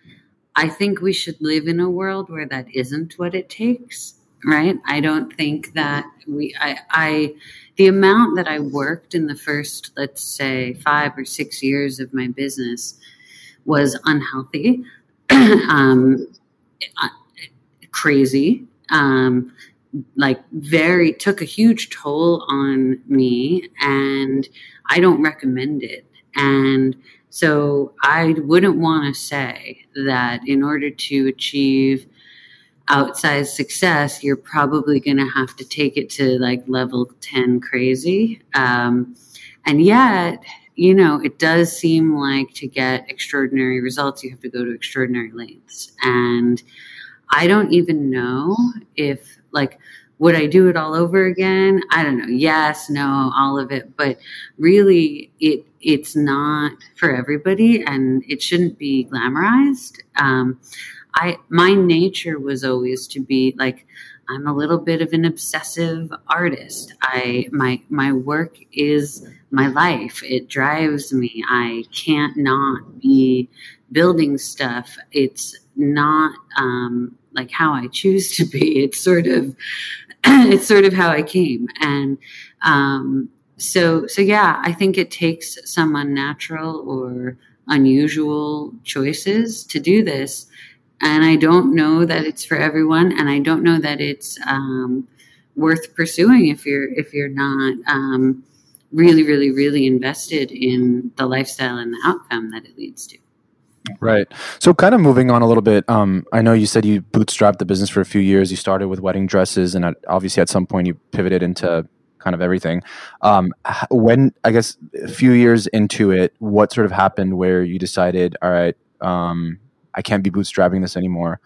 Speaker 2: I think we should live in a world where that isn't what it takes, right? I don't think that we, I, I, the amount that I worked in the first, let's say, five or six years of my business was unhealthy. um, crazy. Um, like very took a huge toll on me and I don't recommend it. And so I wouldn't want to say that in order to achieve outsized success, you're probably going to have to take it to like level 10 crazy. Um, and yet, you know, it does seem like to get extraordinary results, you have to go to extraordinary lengths. And I don't even know if, like, would I do it all over again? I don't know. Yes, no, all of it. But really, it it's not for everybody, and it shouldn't be glamorized. Um, I my nature was always to be like I'm a little bit of an obsessive artist. I my my work is my life. It drives me. I can't not be building stuff. It's not um, like how I choose to be. It's sort of it's sort of how I came, and um, so so yeah. I think it takes some unnatural or unusual choices to do this and I don't know that it's for everyone, and I don't know that it's um, worth pursuing if you're if you're not um, really, really, really invested in the lifestyle and the outcome that it leads to.
Speaker 1: Right. So, kind of moving on a little bit. Um, I know you said you bootstrapped the business for a few years. You started with wedding dresses, and obviously, at some point, you pivoted into kind of everything. Um, when I guess a few years into it, what sort of happened where you decided, all right, um, I can't be bootstrapping this anymore,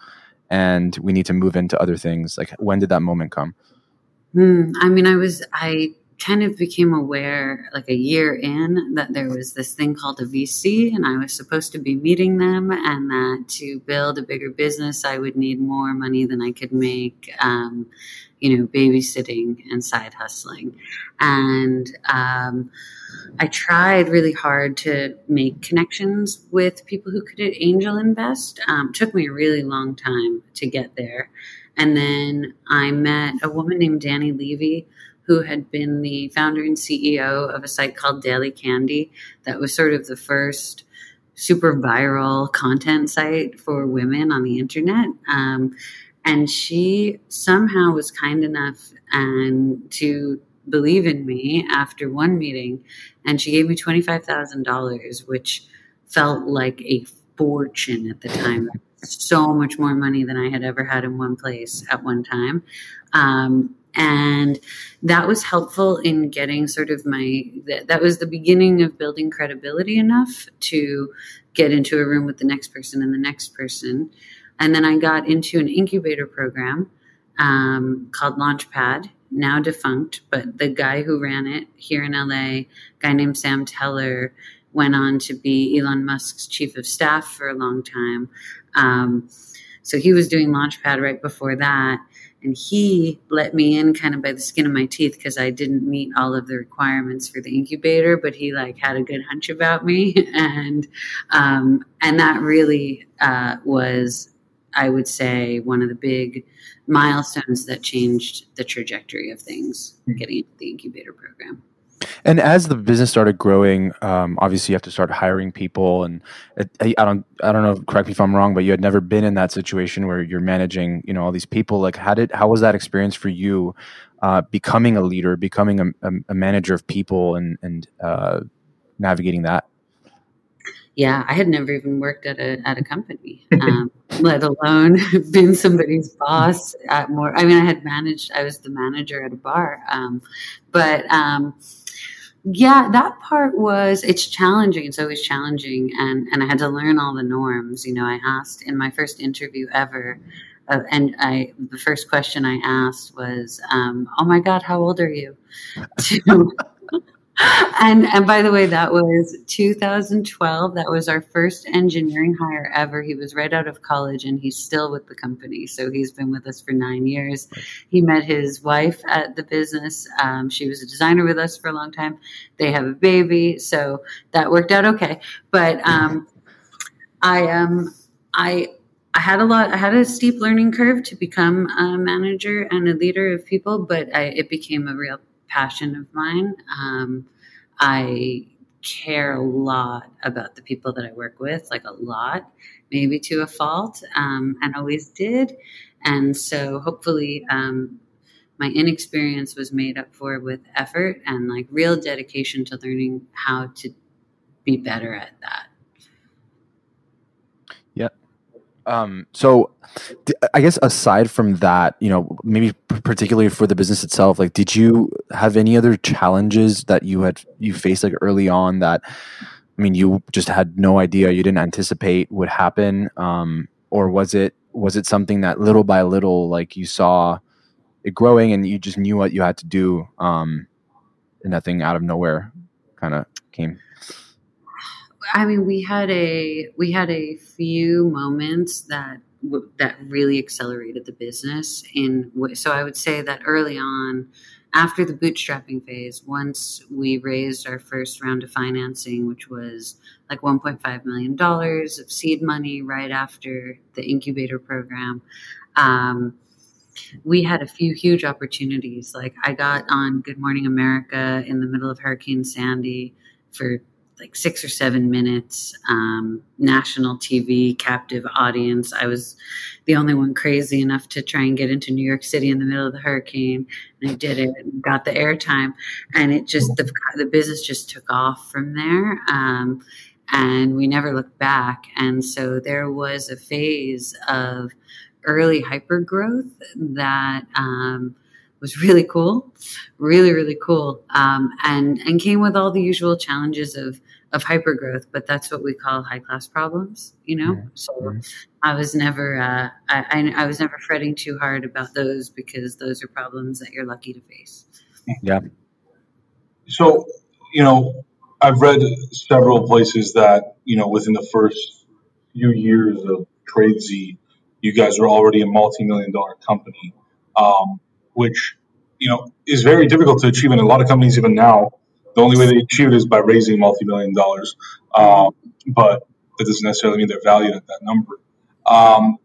Speaker 1: and we need to move into other things. Like, when did that moment come?
Speaker 2: Hmm. I mean, I was I kind of became aware like a year in that there was this thing called a VC and I was supposed to be meeting them and that to build a bigger business I would need more money than I could make um, you know babysitting and side hustling and um, I tried really hard to make connections with people who could angel invest. Um, took me a really long time to get there. And then I met a woman named Dany Levy, who had been the founder and CEO of a site called Daily Candy, that was sort of the first super viral content site for women on the internet. Um, and she somehow was kind enough and to believe in me after one meeting and she gave me $25,000 which felt like a fortune at the time so much more money than I had ever had in one place at one time um, and that was helpful in getting sort of my that, that was the beginning of building credibility enough to get into a room with the next person and the next person and then I got into an incubator program um, called Launchpad now defunct, but the guy who ran it here in LA, guy named Sam Teller, went on to be Elon Musk's chief of staff for a long time. Um, so he was doing Launchpad right before that. And he let me in kind of by the skin of my teeth because I didn't meet all of the requirements for the incubator, but he like had a good hunch about me. And, um, and that really, uh, was, I would say, one of the big milestones that changed the trajectory of things hmm. getting into the incubator program.
Speaker 1: And as the business started growing, um, obviously you have to start hiring people. And it, I don't, I don't know. Correct me if I'm wrong, but you had never been in that situation where you're managing, you know, all these people. Like, how did, how was that experience for you, uh, becoming a leader, becoming a, a, a manager of people, and and uh, navigating that?
Speaker 2: yeah, I had never even worked at a at a company, um, let alone been somebody's boss at more. I mean, I had managed. I was the manager at a bar, um, but um, yeah, that part was it's challenging. It's always challenging, and and I had to learn all the norms. You know, I asked in my first interview ever. Uh, and I, the first question I asked was, um, "Oh my God, how old are you?" to, and and by the way, that was 2012. That was our first engineering hire ever. He was right out of college, and he's still with the company. So he's been with us for nine years. He met his wife at the business. Um, she was a designer with us for a long time. They have a baby, so that worked out okay. But um, I um I I had a lot. I had a steep learning curve to become a manager and a leader of people, but I, it became a real passion of mine. Um, I care a lot about the people that I work with, like a lot, maybe to a fault, um, and always did. and so hopefully um, my inexperience was made up for with effort and like real dedication to learning how to be better at that.
Speaker 1: Yeah. Um, so I guess aside from that, you know, maybe particularly for the business itself, like, did you have any other challenges that you had, you faced like early on that, I mean, you just had no idea, you didn't anticipate would happen? Um, or was it, was it something that little by little, like you saw it growing and you just knew what you had to do? Um, and nothing out of nowhere kind of came.
Speaker 2: I mean, we had a we had a few moments that that really accelerated the business. In so, I would say that early on, after the bootstrapping phase, once we raised our first round of financing, which was like 1.5 million dollars of seed money, right after the incubator program. Um, we had a few huge opportunities. Like I got on Good Morning America in the middle of Hurricane Sandy for like six or seven minutes, um, national TV, captive audience. I was the only one crazy enough to try and get into New York City in the middle of the hurricane, and I did it. And got the airtime, and it just the the business just took off from there. Um, and we never looked back. And so there was a phase of early hyper growth that um, was really cool, really really cool, um, and and came with all the usual challenges of of hypergrowth. But that's what we call high class problems, you know. Mm-hmm. So mm-hmm. I was never uh, I, I, I was never fretting too hard about those because those are problems that you're lucky to face.
Speaker 1: Yeah.
Speaker 3: So you know, I've read several places that you know within the first few years of Tradesy, you guys are already a multi-million dollar company. Um, which you know is very difficult to achieve in a lot of companies even now. The only way they achieve it is by raising multi-million dollars, um, but that doesn't necessarily mean they're valued at that number. Um,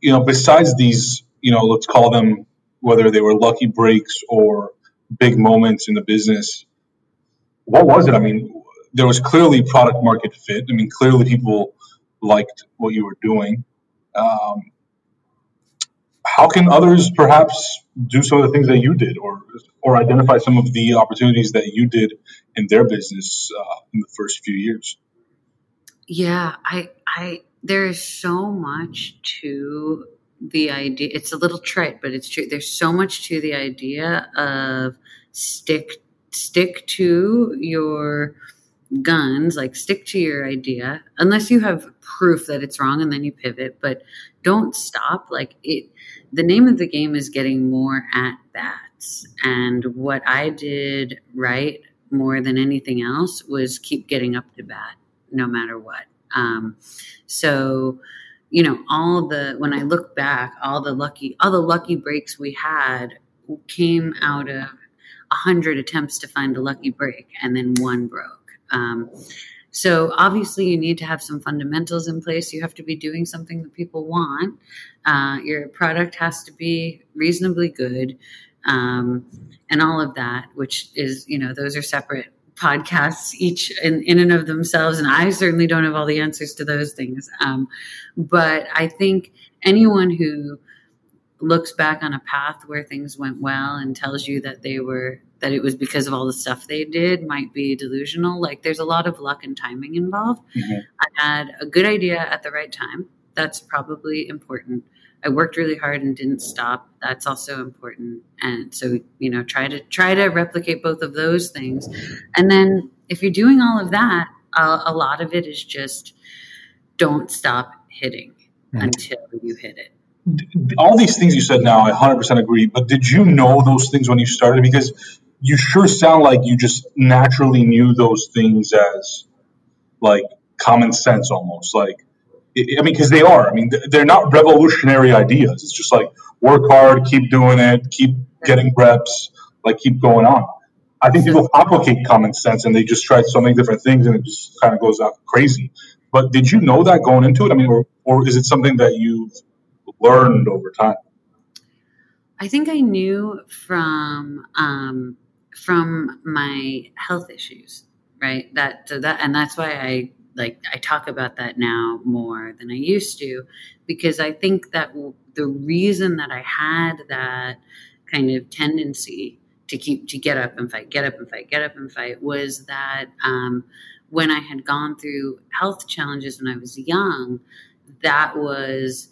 Speaker 3: you know, besides these, you know, let's call them whether they were lucky breaks or big moments in the business. What was it? I mean, there was clearly product market fit. I mean, clearly people liked what you were doing. Um, how can others perhaps do some of the things that you did or or identify some of the opportunities that you did in their business uh, in the first few years?
Speaker 2: Yeah i i there is so much to the idea it's a little trite but it's true there's so much to the idea of stick stick to your guns like stick to your idea unless you have proof that it's wrong and then you pivot but don't stop like it the name of the game is getting more at bats. And what I did right more than anything else was keep getting up to bat no matter what. Um, so, you know, all the when I look back, all the lucky all the lucky breaks we had came out of a hundred attempts to find a lucky break, and then one broke. Um, so obviously, you need to have some fundamentals in place. You have to be doing something that people want. Uh, your product has to be reasonably good, um, and all of that. Which is, you know, those are separate podcasts each in, in and of themselves and i certainly don't have all the answers to those things um, but i think anyone who looks back on a path where things went well and tells you that they were that it was because of all the stuff they did might be delusional. Like there's a lot of luck and timing involved. Mm-hmm. I had a good idea at the right time. That's probably important. I worked really hard and didn't stop. That's also important. And so, you know, try to try to replicate both of those things. And then if you're doing all of that, uh, a lot of it is just don't stop hitting mm-hmm. until you hit it
Speaker 3: all these things you said now, I 100% agree. But did you know those things when you started? Because you sure sound like you just naturally knew those things as like common sense almost like i mean because they are. I mean they're not revolutionary ideas. It's just like work hard keep doing it keep getting reps like keep going on. I think people complicate common sense and they just try so many different things and it just kind of goes out crazy. But did you know that going into it? I mean or, or is it something that you've learned over time?
Speaker 2: I think i knew from um, from my health issues, right? That that and that's why I like I talk about that now more than I used to because I think that the reason that I had that kind of tendency to keep to get up and fight, get up and fight, get up and fight was that um, when I had gone through health challenges when I was young, that was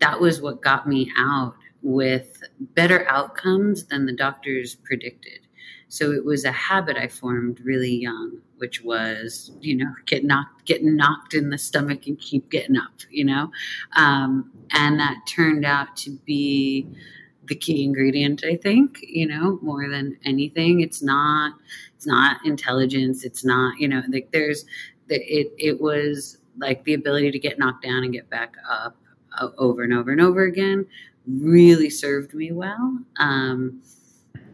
Speaker 2: that was what got me out with better outcomes than the doctors predicted. So it was a habit I formed really young, which was, you know, get knocked, get knocked in the stomach and keep getting up, you know, um, and that turned out to be the key ingredient. I think, you know, more than anything, it's not, it's not intelligence. It's not, you know, like there's, it, it was like the ability to get knocked down and get back up uh, over and over and over again really served me well um,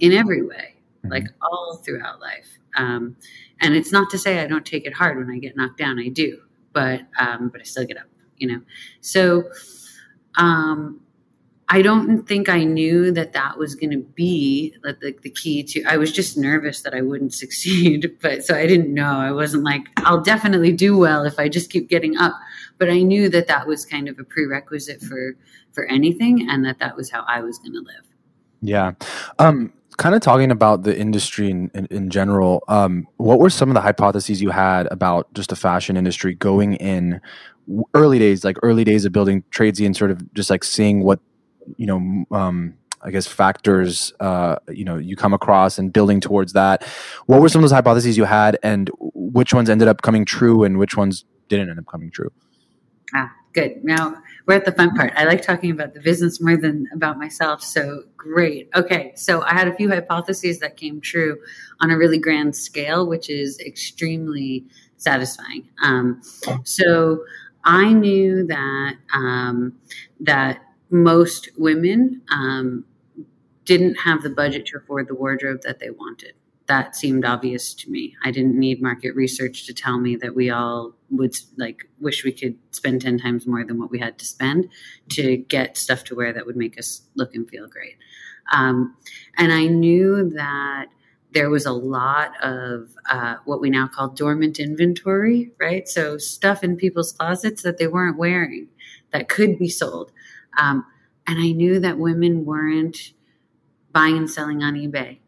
Speaker 2: in every way mm-hmm. like all throughout life. Um, and it's not to say I don't take it hard when I get knocked down. I do, but um, but I still get up. You know, so um, I don't think I knew that that was going to be the, the, the, key to. I was just nervous that I wouldn't succeed, but so I didn't know. I wasn't like I'll definitely do well if I just keep getting up. But I knew that that was kind of a prerequisite for for anything, and that that was how I was going to live.
Speaker 1: Yeah. Um, kind of talking about the industry in, in, in general, um, what were some of the hypotheses you had about just the fashion industry going in early days, like early days of building Tradesy and sort of just like seeing what, you know, um, I guess factors, uh, you know, you come across and building towards that. What were some of those hypotheses you had and which ones ended up coming true and which ones didn't end up coming true?
Speaker 2: Ah, good. Now, we're at the fun part. I like talking about the business more than about myself. So great. Okay. So I had a few hypotheses that came true on a really grand scale, which is extremely satisfying. Um, so I knew that um, that most women um, didn't have the budget to afford the wardrobe that they wanted that seemed obvious to me. I didn't need market research to tell me that we all would like wish we could spend 10 times more than what we had to spend to get stuff to wear that would make us look and feel great. Um, and I knew that there was a lot of uh, what we now call dormant inventory, right? So stuff in people's closets that they weren't wearing that could be sold. Um, and I knew that women weren't buying and selling on eBay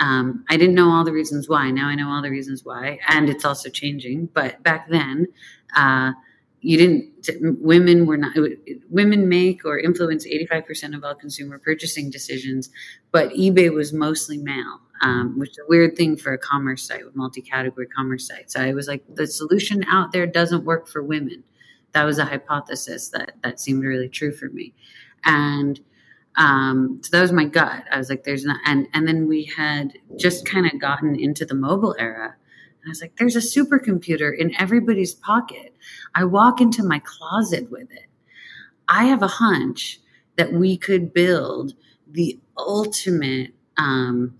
Speaker 2: um, I didn't know all the reasons why. Now I know all the reasons why, and it's also changing. But back then, uh, you didn't. Women were not. Women make or influence eighty five percent of all consumer purchasing decisions, but eBay was mostly male, um, which is a weird thing for a commerce site with multi category commerce sites. So I was like, the solution out there doesn't work for women. That was a hypothesis that that seemed really true for me, and um, so that was my gut. I was like, there's not, and, and then we had just kind of gotten into the mobile era. And I was like, there's a supercomputer in everybody's pocket. I walk into my closet with it. I have a hunch that we could build the ultimate, um,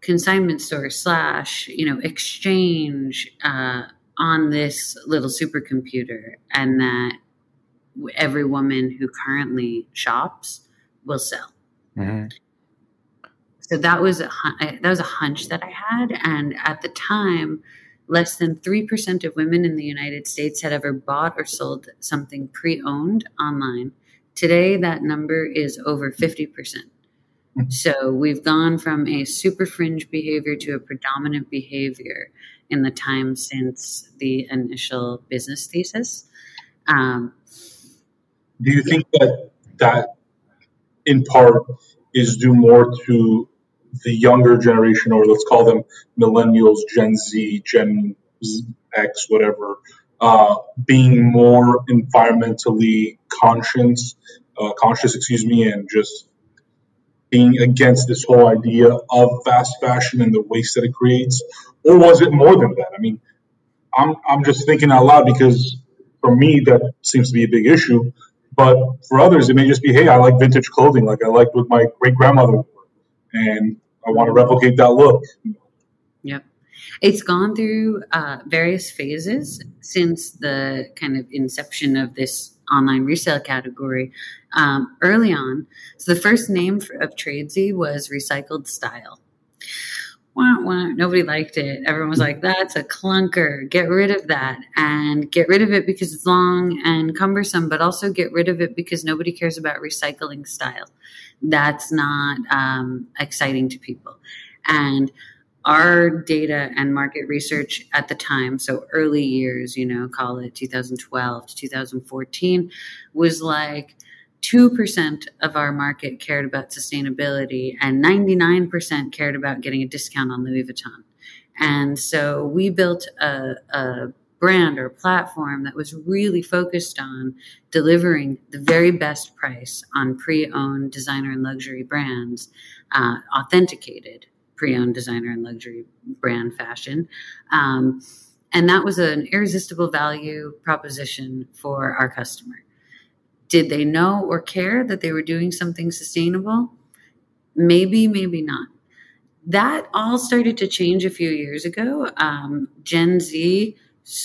Speaker 2: consignment store slash, you know, exchange, uh, on this little supercomputer and that every woman who currently shops will sell. Mm-hmm. So that was a that was a hunch that I had, and at the time, less than three percent of women in the United States had ever bought or sold something pre-owned online. Today, that number is over fifty percent. Mm-hmm. So we've gone from a super fringe behavior to a predominant behavior in the time since the initial business thesis. Um,
Speaker 3: Do you think that that in part is due more to the younger generation, or let's call them millennials, Gen Z, Gen X, whatever, uh, being more environmentally conscious, uh, conscious, excuse me, and just being against this whole idea of fast fashion and the waste that it creates, or was it more than that? I mean, I'm I'm just thinking out loud because for me that seems to be a big issue. But for others, it may just be, hey, I like vintage clothing, like I liked what my great grandmother wore, and I want to replicate that look.
Speaker 2: Yep. It's gone through uh, various phases since the kind of inception of this online resale category. Um, early on, so the first name for, of Tradesy was Recycled Style. Wah, wah. Nobody liked it. Everyone was like, that's a clunker. Get rid of that. And get rid of it because it's long and cumbersome, but also get rid of it because nobody cares about recycling style. That's not um, exciting to people. And our data and market research at the time, so early years, you know, call it 2012 to 2014, was like 2% of our market cared about sustainability and 99% cared about getting a discount on Louis Vuitton. And so we built a, a brand or platform that was really focused on delivering the very best price on pre-owned designer and luxury brands, uh, authenticated pre-owned designer and luxury brand fashion. Um, and that was an irresistible value proposition for our customer. Did they know or care that they were doing something sustainable? Maybe, maybe not. That all started to change a few years ago. Um, Gen Z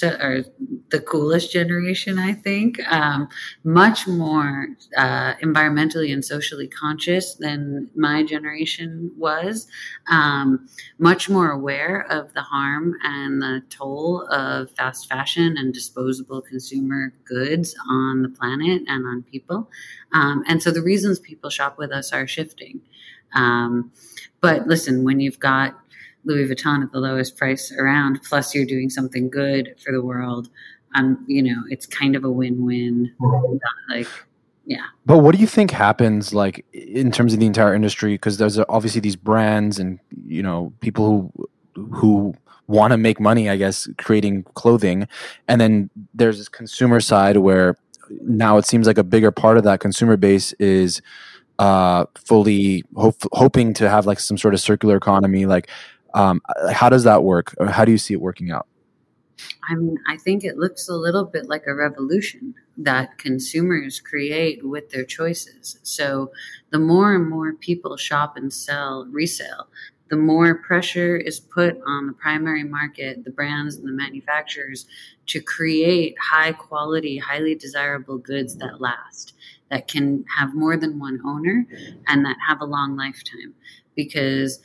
Speaker 2: or the coolest generation, I think, um, much more uh, environmentally and socially conscious than my generation was, um, much more aware of the harm and the toll of fast fashion and disposable consumer goods on the planet and on people. Um, and so the reasons people shop with us are shifting. Um, but listen, when you've got Louis Vuitton at the lowest price around, plus you're doing something good for the world. Um, you know, it's kind of a win-win. Like, yeah.
Speaker 1: But what do you think happens, like in terms of the entire industry? Because there's obviously these brands and you know people who who want to make money, I guess, creating clothing, and then there's this consumer side where now it seems like a bigger part of that consumer base is uh fully hope, hoping to have like some sort of circular economy like um, how does that work? Or how do you see it working out?
Speaker 2: I mean, I think it looks a little bit like a revolution that consumers create with their choices. So the more and more people shop and sell resale, the more pressure is put on the primary market, the brands and the manufacturers to create high quality, highly desirable goods that last, that can have more than one owner and that have a long lifetime. Because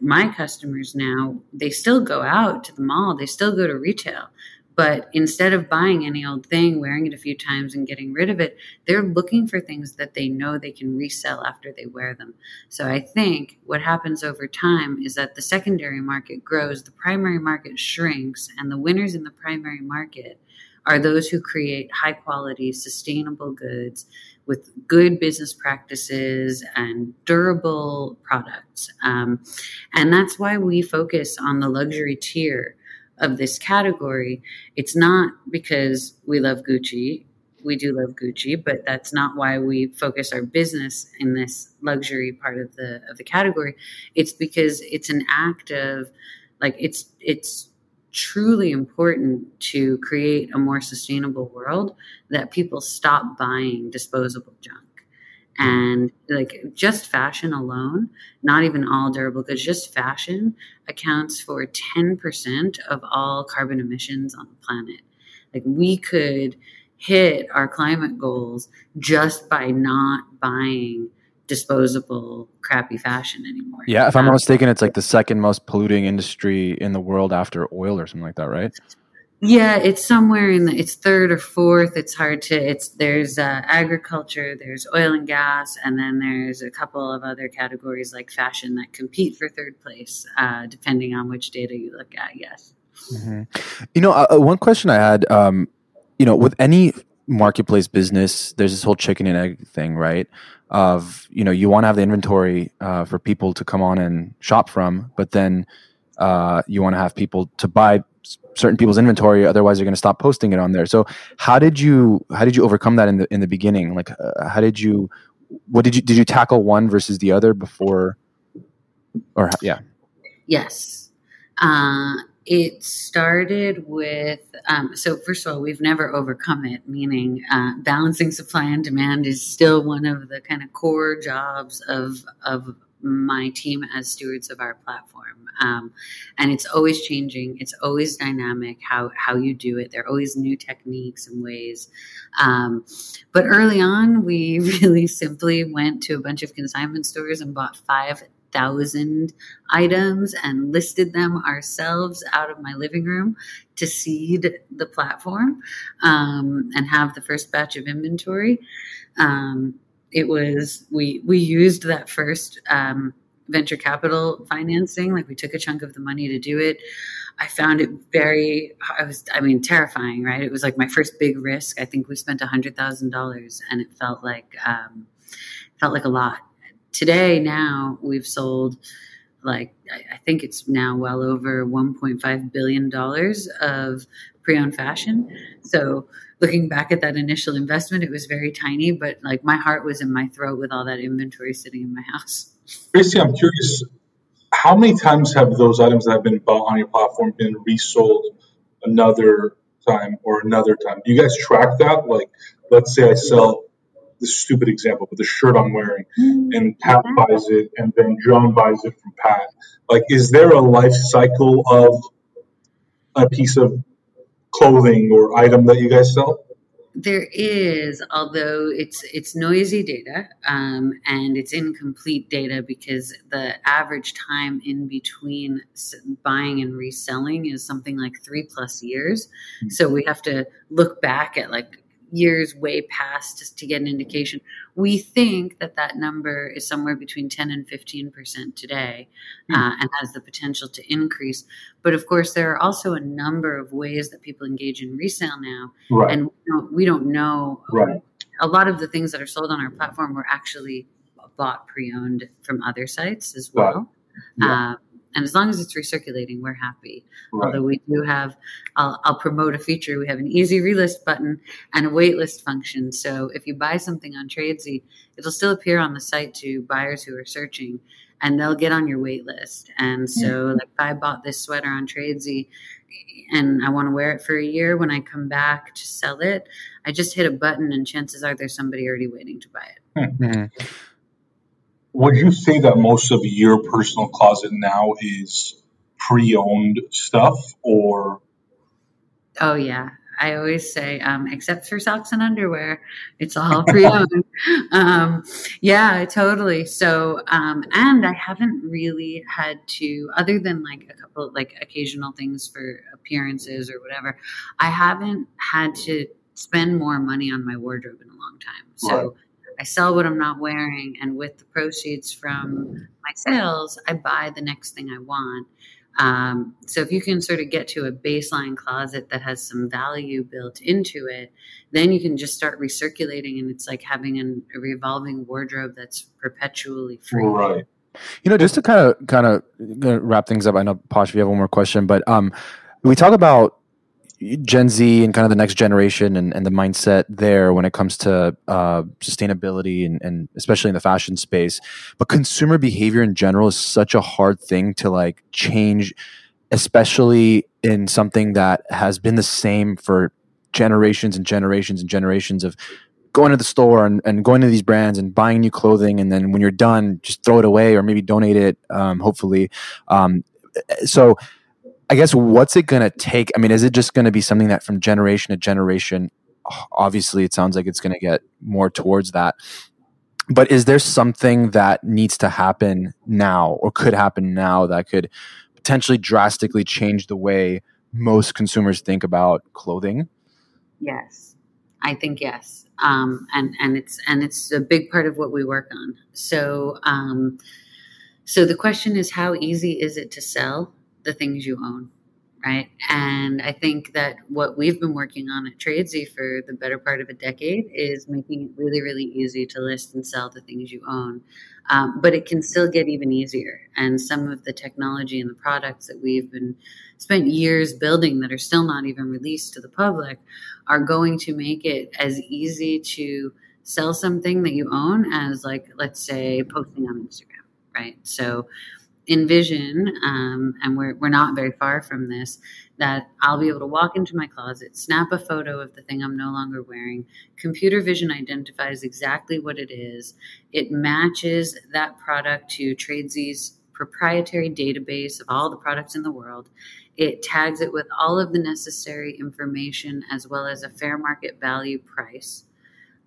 Speaker 2: my customers now, they still go out to the mall, they still go to retail. But instead of buying any old thing, wearing it a few times and getting rid of it, they're looking for things that they know they can resell after they wear them. So I think what happens over time is that the secondary market grows, the primary market shrinks, and the winners in the primary market are those who create high quality, sustainable goods with good business practices and durable products. Um, and that's why we focus on the luxury tier of this category. It's not because we love Gucci. We do love Gucci, but that's not why we focus our business in this luxury part of the of the category. It's because it's an act of like it's it's truly important to create a more sustainable world that people stop buying disposable junk. And like just fashion alone not even all durable goods just fashion accounts for 10% of all carbon emissions on the planet. Like we could hit our climate goals just by not buying disposable crappy fashion anymore.
Speaker 1: Yeah, if I'm not mistaken, it's like the second most polluting industry in the world after oil or something like that, right?
Speaker 2: Yeah, it's somewhere in the it's third or fourth. It's hard to it's there's uh, agriculture, there's oil and gas, and then there's a couple of other categories like fashion that compete for third place, uh, depending on which data you look at. Yes.
Speaker 1: Mm-hmm. You know, uh, uh one question I had, um, you know, with any marketplace business, there's this whole chicken and egg thing, right? Of you know, you want to have the inventory uh, for people to come on and shop from, but then uh, you want to have people to buy certain people's inventory otherwise they're going to stop posting it on there. So how did you how did you overcome that in the in the beginning? Like uh, how did you what did you did you tackle one versus the other before or yeah?
Speaker 2: Yes. Uh, it started with um, so first of all we've never overcome it meaning uh, balancing supply and demand is still one of the kind of core jobs of of my team as stewards of our platform. Um, and it's always changing it's always dynamic how how you do it. There are always new techniques and ways. Um, but early on we really simply went to a bunch of consignment stores and bought five thousand items and listed them ourselves out of my living room to seed the platform um, and have the first batch of inventory. Um, it was we we used that first um, venture capital financing. Like we took a chunk of the money to do it. I found it very, I was, I mean, terrifying, right? It was like my first big risk. I think we spent a hundred thousand dollars and it felt like, um, felt like a lot. Today, now we've sold like, I think it's now well over $1.5 billion of pre-owned fashion. So looking back at that initial investment, it was very tiny, but like my heart was in my throat with all that inventory sitting in my house.
Speaker 3: Tracy, I'm curious, how many times have those items that have been bought on your platform been resold another time or another time? Do you guys track that? Like, let's say I sell this stupid example, but the shirt I'm wearing, mm-hmm. and Pat buys it, and then John buys it from Pat. Like, is there a life cycle of a piece of clothing or item that you guys sell?
Speaker 2: There is, although it's it's noisy data um, and it's incomplete data because the average time in between buying and reselling is something like three plus years. Mm-hmm. So we have to look back at like years way past just to get an indication. We think that that number is somewhere between 10 and 15% today mm. uh, and has the potential to increase. But of course, there are also a number of ways that people engage in resale now. Right. And we don't, we don't know. Right. A lot of the things that are sold on our platform were actually bought pre owned from other sites as well. Yeah. Uh, and as long as it's recirculating, we're happy. Right. Although we do have, I'll, I'll, promote a feature. We have an easy relist button and a waitlist function. So if you buy something on Tradesy, it'll still appear on the site to buyers who are searching, and they'll get on your waitlist. And so, mm-hmm. like, if I bought this sweater on Tradesy and I want to wear it for a year, when I come back to sell it, I just hit a button, and chances are there's somebody already waiting to buy it. Mm-hmm
Speaker 3: would you say that most of your personal closet now is pre-owned stuff or?
Speaker 2: Oh yeah. I always say um, except for socks and underwear it's all pre-owned. Um, yeah totally. So um, and i haven't really had to other than like a couple like occasional things for appearances or whatever i haven't had to spend more money on my wardrobe in a long time. So right I sell what I'm not wearing, and with the proceeds from my sales, I buy the next thing I want. Um, so if you can sort of get to a baseline closet that has some value built into it, then you can just start recirculating, and it's like having an, a revolving wardrobe that's perpetually free.
Speaker 3: Right.
Speaker 1: You know, just to kind of kind of wrap things up. I know Posh, if you have one more question, but um, we talk about Gen Z and kind of the next generation and, and the mindset there when it comes to uh, sustainability and, and especially in the fashion space. But consumer behavior in general is such a hard thing to like change, especially in something that has been the same for generations and generations and generations of going to the store and, and going to these brands and buying new clothing and then when you're done just throw it away or maybe donate it um, hopefully um, so I guess what's it going to take? I mean, is it just going to be something that from generation to generation? Obviously, it sounds like it's going to get more towards that. But is there something that needs to happen now or could happen now that could potentially drastically change the way most consumers think about clothing?
Speaker 2: Yes, I think yes, um, and and it's and it's a big part of what we work on. So, um, so the question is, how easy is it to sell? The things you own right? And i think that what we've been working on at tradesy for the better part of a decade is making it really really easy to list and sell the things you own. Um, but it can still get even easier. And some of the technology and the products that we've been spent years building that are still not even released to the public are going to make it as easy to sell something that you own as like let's say posting on instagram right? So envision, um, and we're, we're not very far from this, that I'll be able to walk into my closet, snap a photo of the thing I'm no longer wearing. Computer vision identifies exactly what it is. It matches that product to Tradesy's proprietary database of all the products in the world. It tags it with all of the necessary information as well as a fair market value price.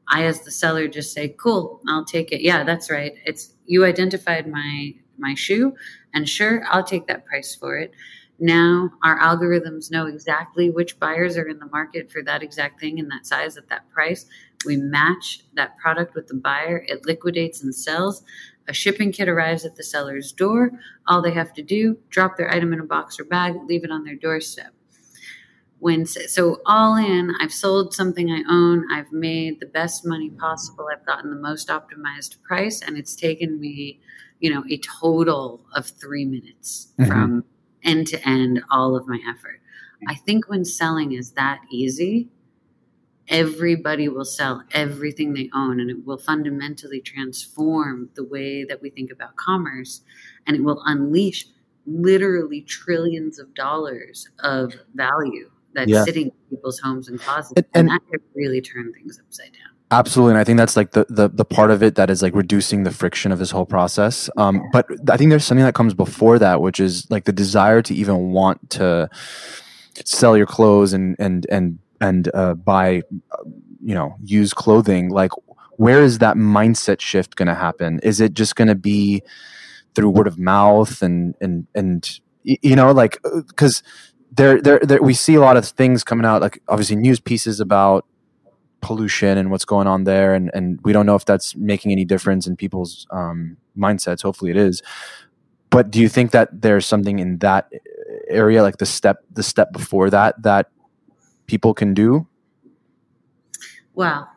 Speaker 2: I, as the seller, just say, "Cool, I'll take it." Yeah, that's right. It's you identified my my shoe, and sure, I'll take that price for it. Now our algorithms know exactly which buyers are in the market for that exact thing in that size at that price. We match that product with the buyer, it liquidates and sells. A shipping kit arrives at the seller's door. All they have to do, drop their item in a box or bag, leave it on their doorstep when so all in i've sold something i own i've made the best money possible i've gotten the most optimized price and it's taken me you know a total of three minutes mm-hmm. from end to end all of my effort i think when selling is that easy everybody will sell everything they own and it will fundamentally transform the way that we think about commerce and it will unleash literally trillions of dollars of value that's yeah. sitting in people's homes and closets, and, and, and that could really turn things upside down.
Speaker 1: Absolutely, and I think that's like the, the the part of it that is like reducing the friction of this whole process. Um, but I think there's something that comes before that, which is like the desire to even want to sell your clothes and and and and uh, buy, you know, use clothing. Like, where is that mindset shift going to happen? Is it just going to be through word of mouth and and and you know, like because uh, there, there, there, we see a lot of things coming out, like obviously news pieces about pollution and what's going on there, and and we don't know if that's making any difference in people's um, mindsets. Hopefully, it is. But do you think that there's something in that area, like the step, the step before that, that people can do?
Speaker 2: Well,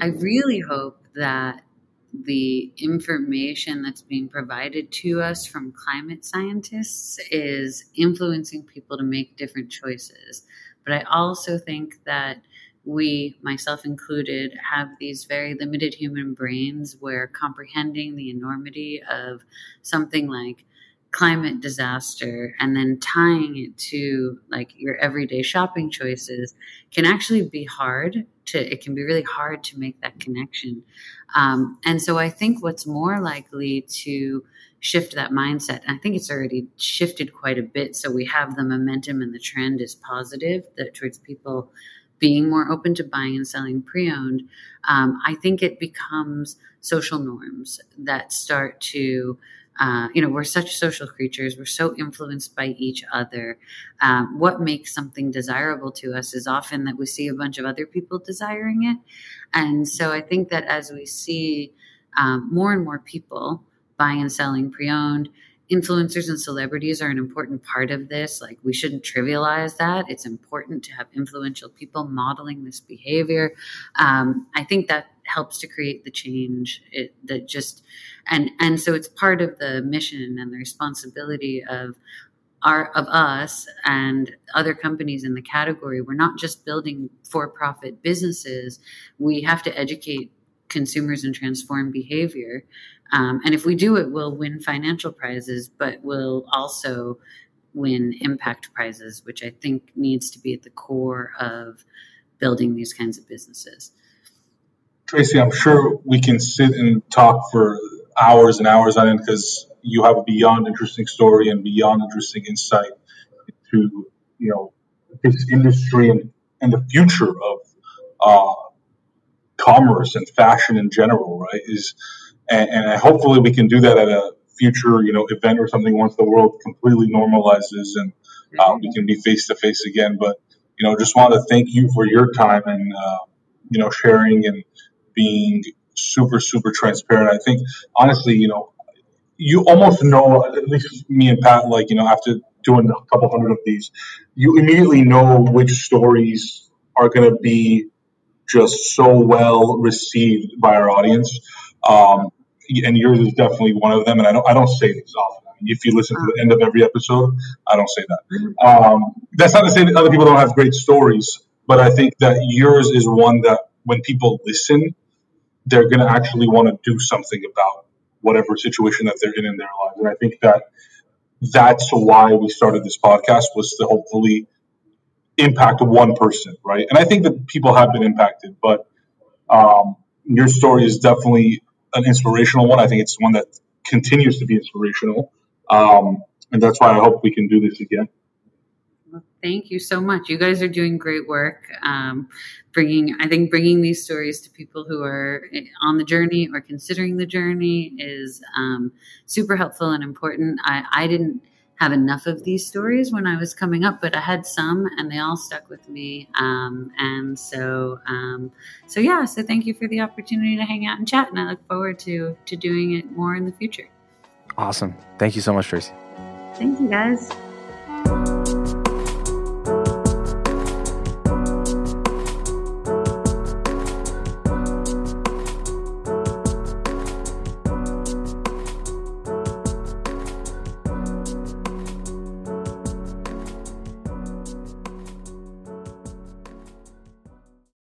Speaker 2: I really hope that the information that's being provided to us from climate scientists is influencing people to make different choices. But I also think that we, myself included, have these very limited human brains where comprehending the enormity of something like climate disaster and then tying it to like your everyday shopping choices can actually be hard to it can be really hard to make that connection. Um, and so i think what's more likely to shift that mindset and i think it's already shifted quite a bit so we have the momentum and the trend is positive that towards people being more open to buying and selling pre-owned um, i think it becomes social norms that start to uh, you know, we're such social creatures. We're so influenced by each other. Um, what makes something desirable to us is often that we see a bunch of other people desiring it. And so I think that as we see um, more and more people buying and selling pre owned, influencers and celebrities are an important part of this. Like, we shouldn't trivialize that. It's important to have influential people modeling this behavior. Um, I think that helps to create the change it, that just and and so it's part of the mission and the responsibility of our of us and other companies in the category we're not just building for-profit businesses we have to educate consumers and transform behavior. Um, and if we do it we'll win financial prizes but we'll also win impact prizes which i think needs to be at the core of building these kinds of businesses.
Speaker 3: Tracy, I'm sure we can sit and talk for hours and hours on it because you have a beyond interesting story and beyond interesting insight into you know this industry and, and the future of uh, commerce and fashion in general, right? Is and, and hopefully we can do that at a future you know event or something once the world completely normalizes and uh, we can be face to face again. But you know, just want to thank you for your time and uh, you know sharing and being super, super transparent. I think, honestly, you know, you almost know, at least me and Pat, like, you know, after doing a couple hundred of these, you immediately know which stories are going to be just so well received by our audience. Um, and yours is definitely one of them. And I don't, I don't say this often. I mean, if you listen to the end of every episode, I don't say that. Um, that's not to say that other people don't have great stories, but I think that yours is one that when people listen, they're going to actually want to do something about whatever situation that they're in in their lives. And I think that that's why we started this podcast was to hopefully impact one person, right? And I think that people have been impacted, but um, your story is definitely an inspirational one. I think it's one that continues to be inspirational, um, and that's why I hope we can do this again.
Speaker 2: Thank you so much. You guys are doing great work. Um, bringing, I think, bringing these stories to people who are on the journey or considering the journey is um, super helpful and important. I, I didn't have enough of these stories when I was coming up, but I had some, and they all stuck with me. Um, and so, um, so yeah. So thank you for the opportunity to hang out and chat, and I look forward to to doing it more in the future.
Speaker 1: Awesome. Thank you so much, Tracy.
Speaker 2: Thank you, guys.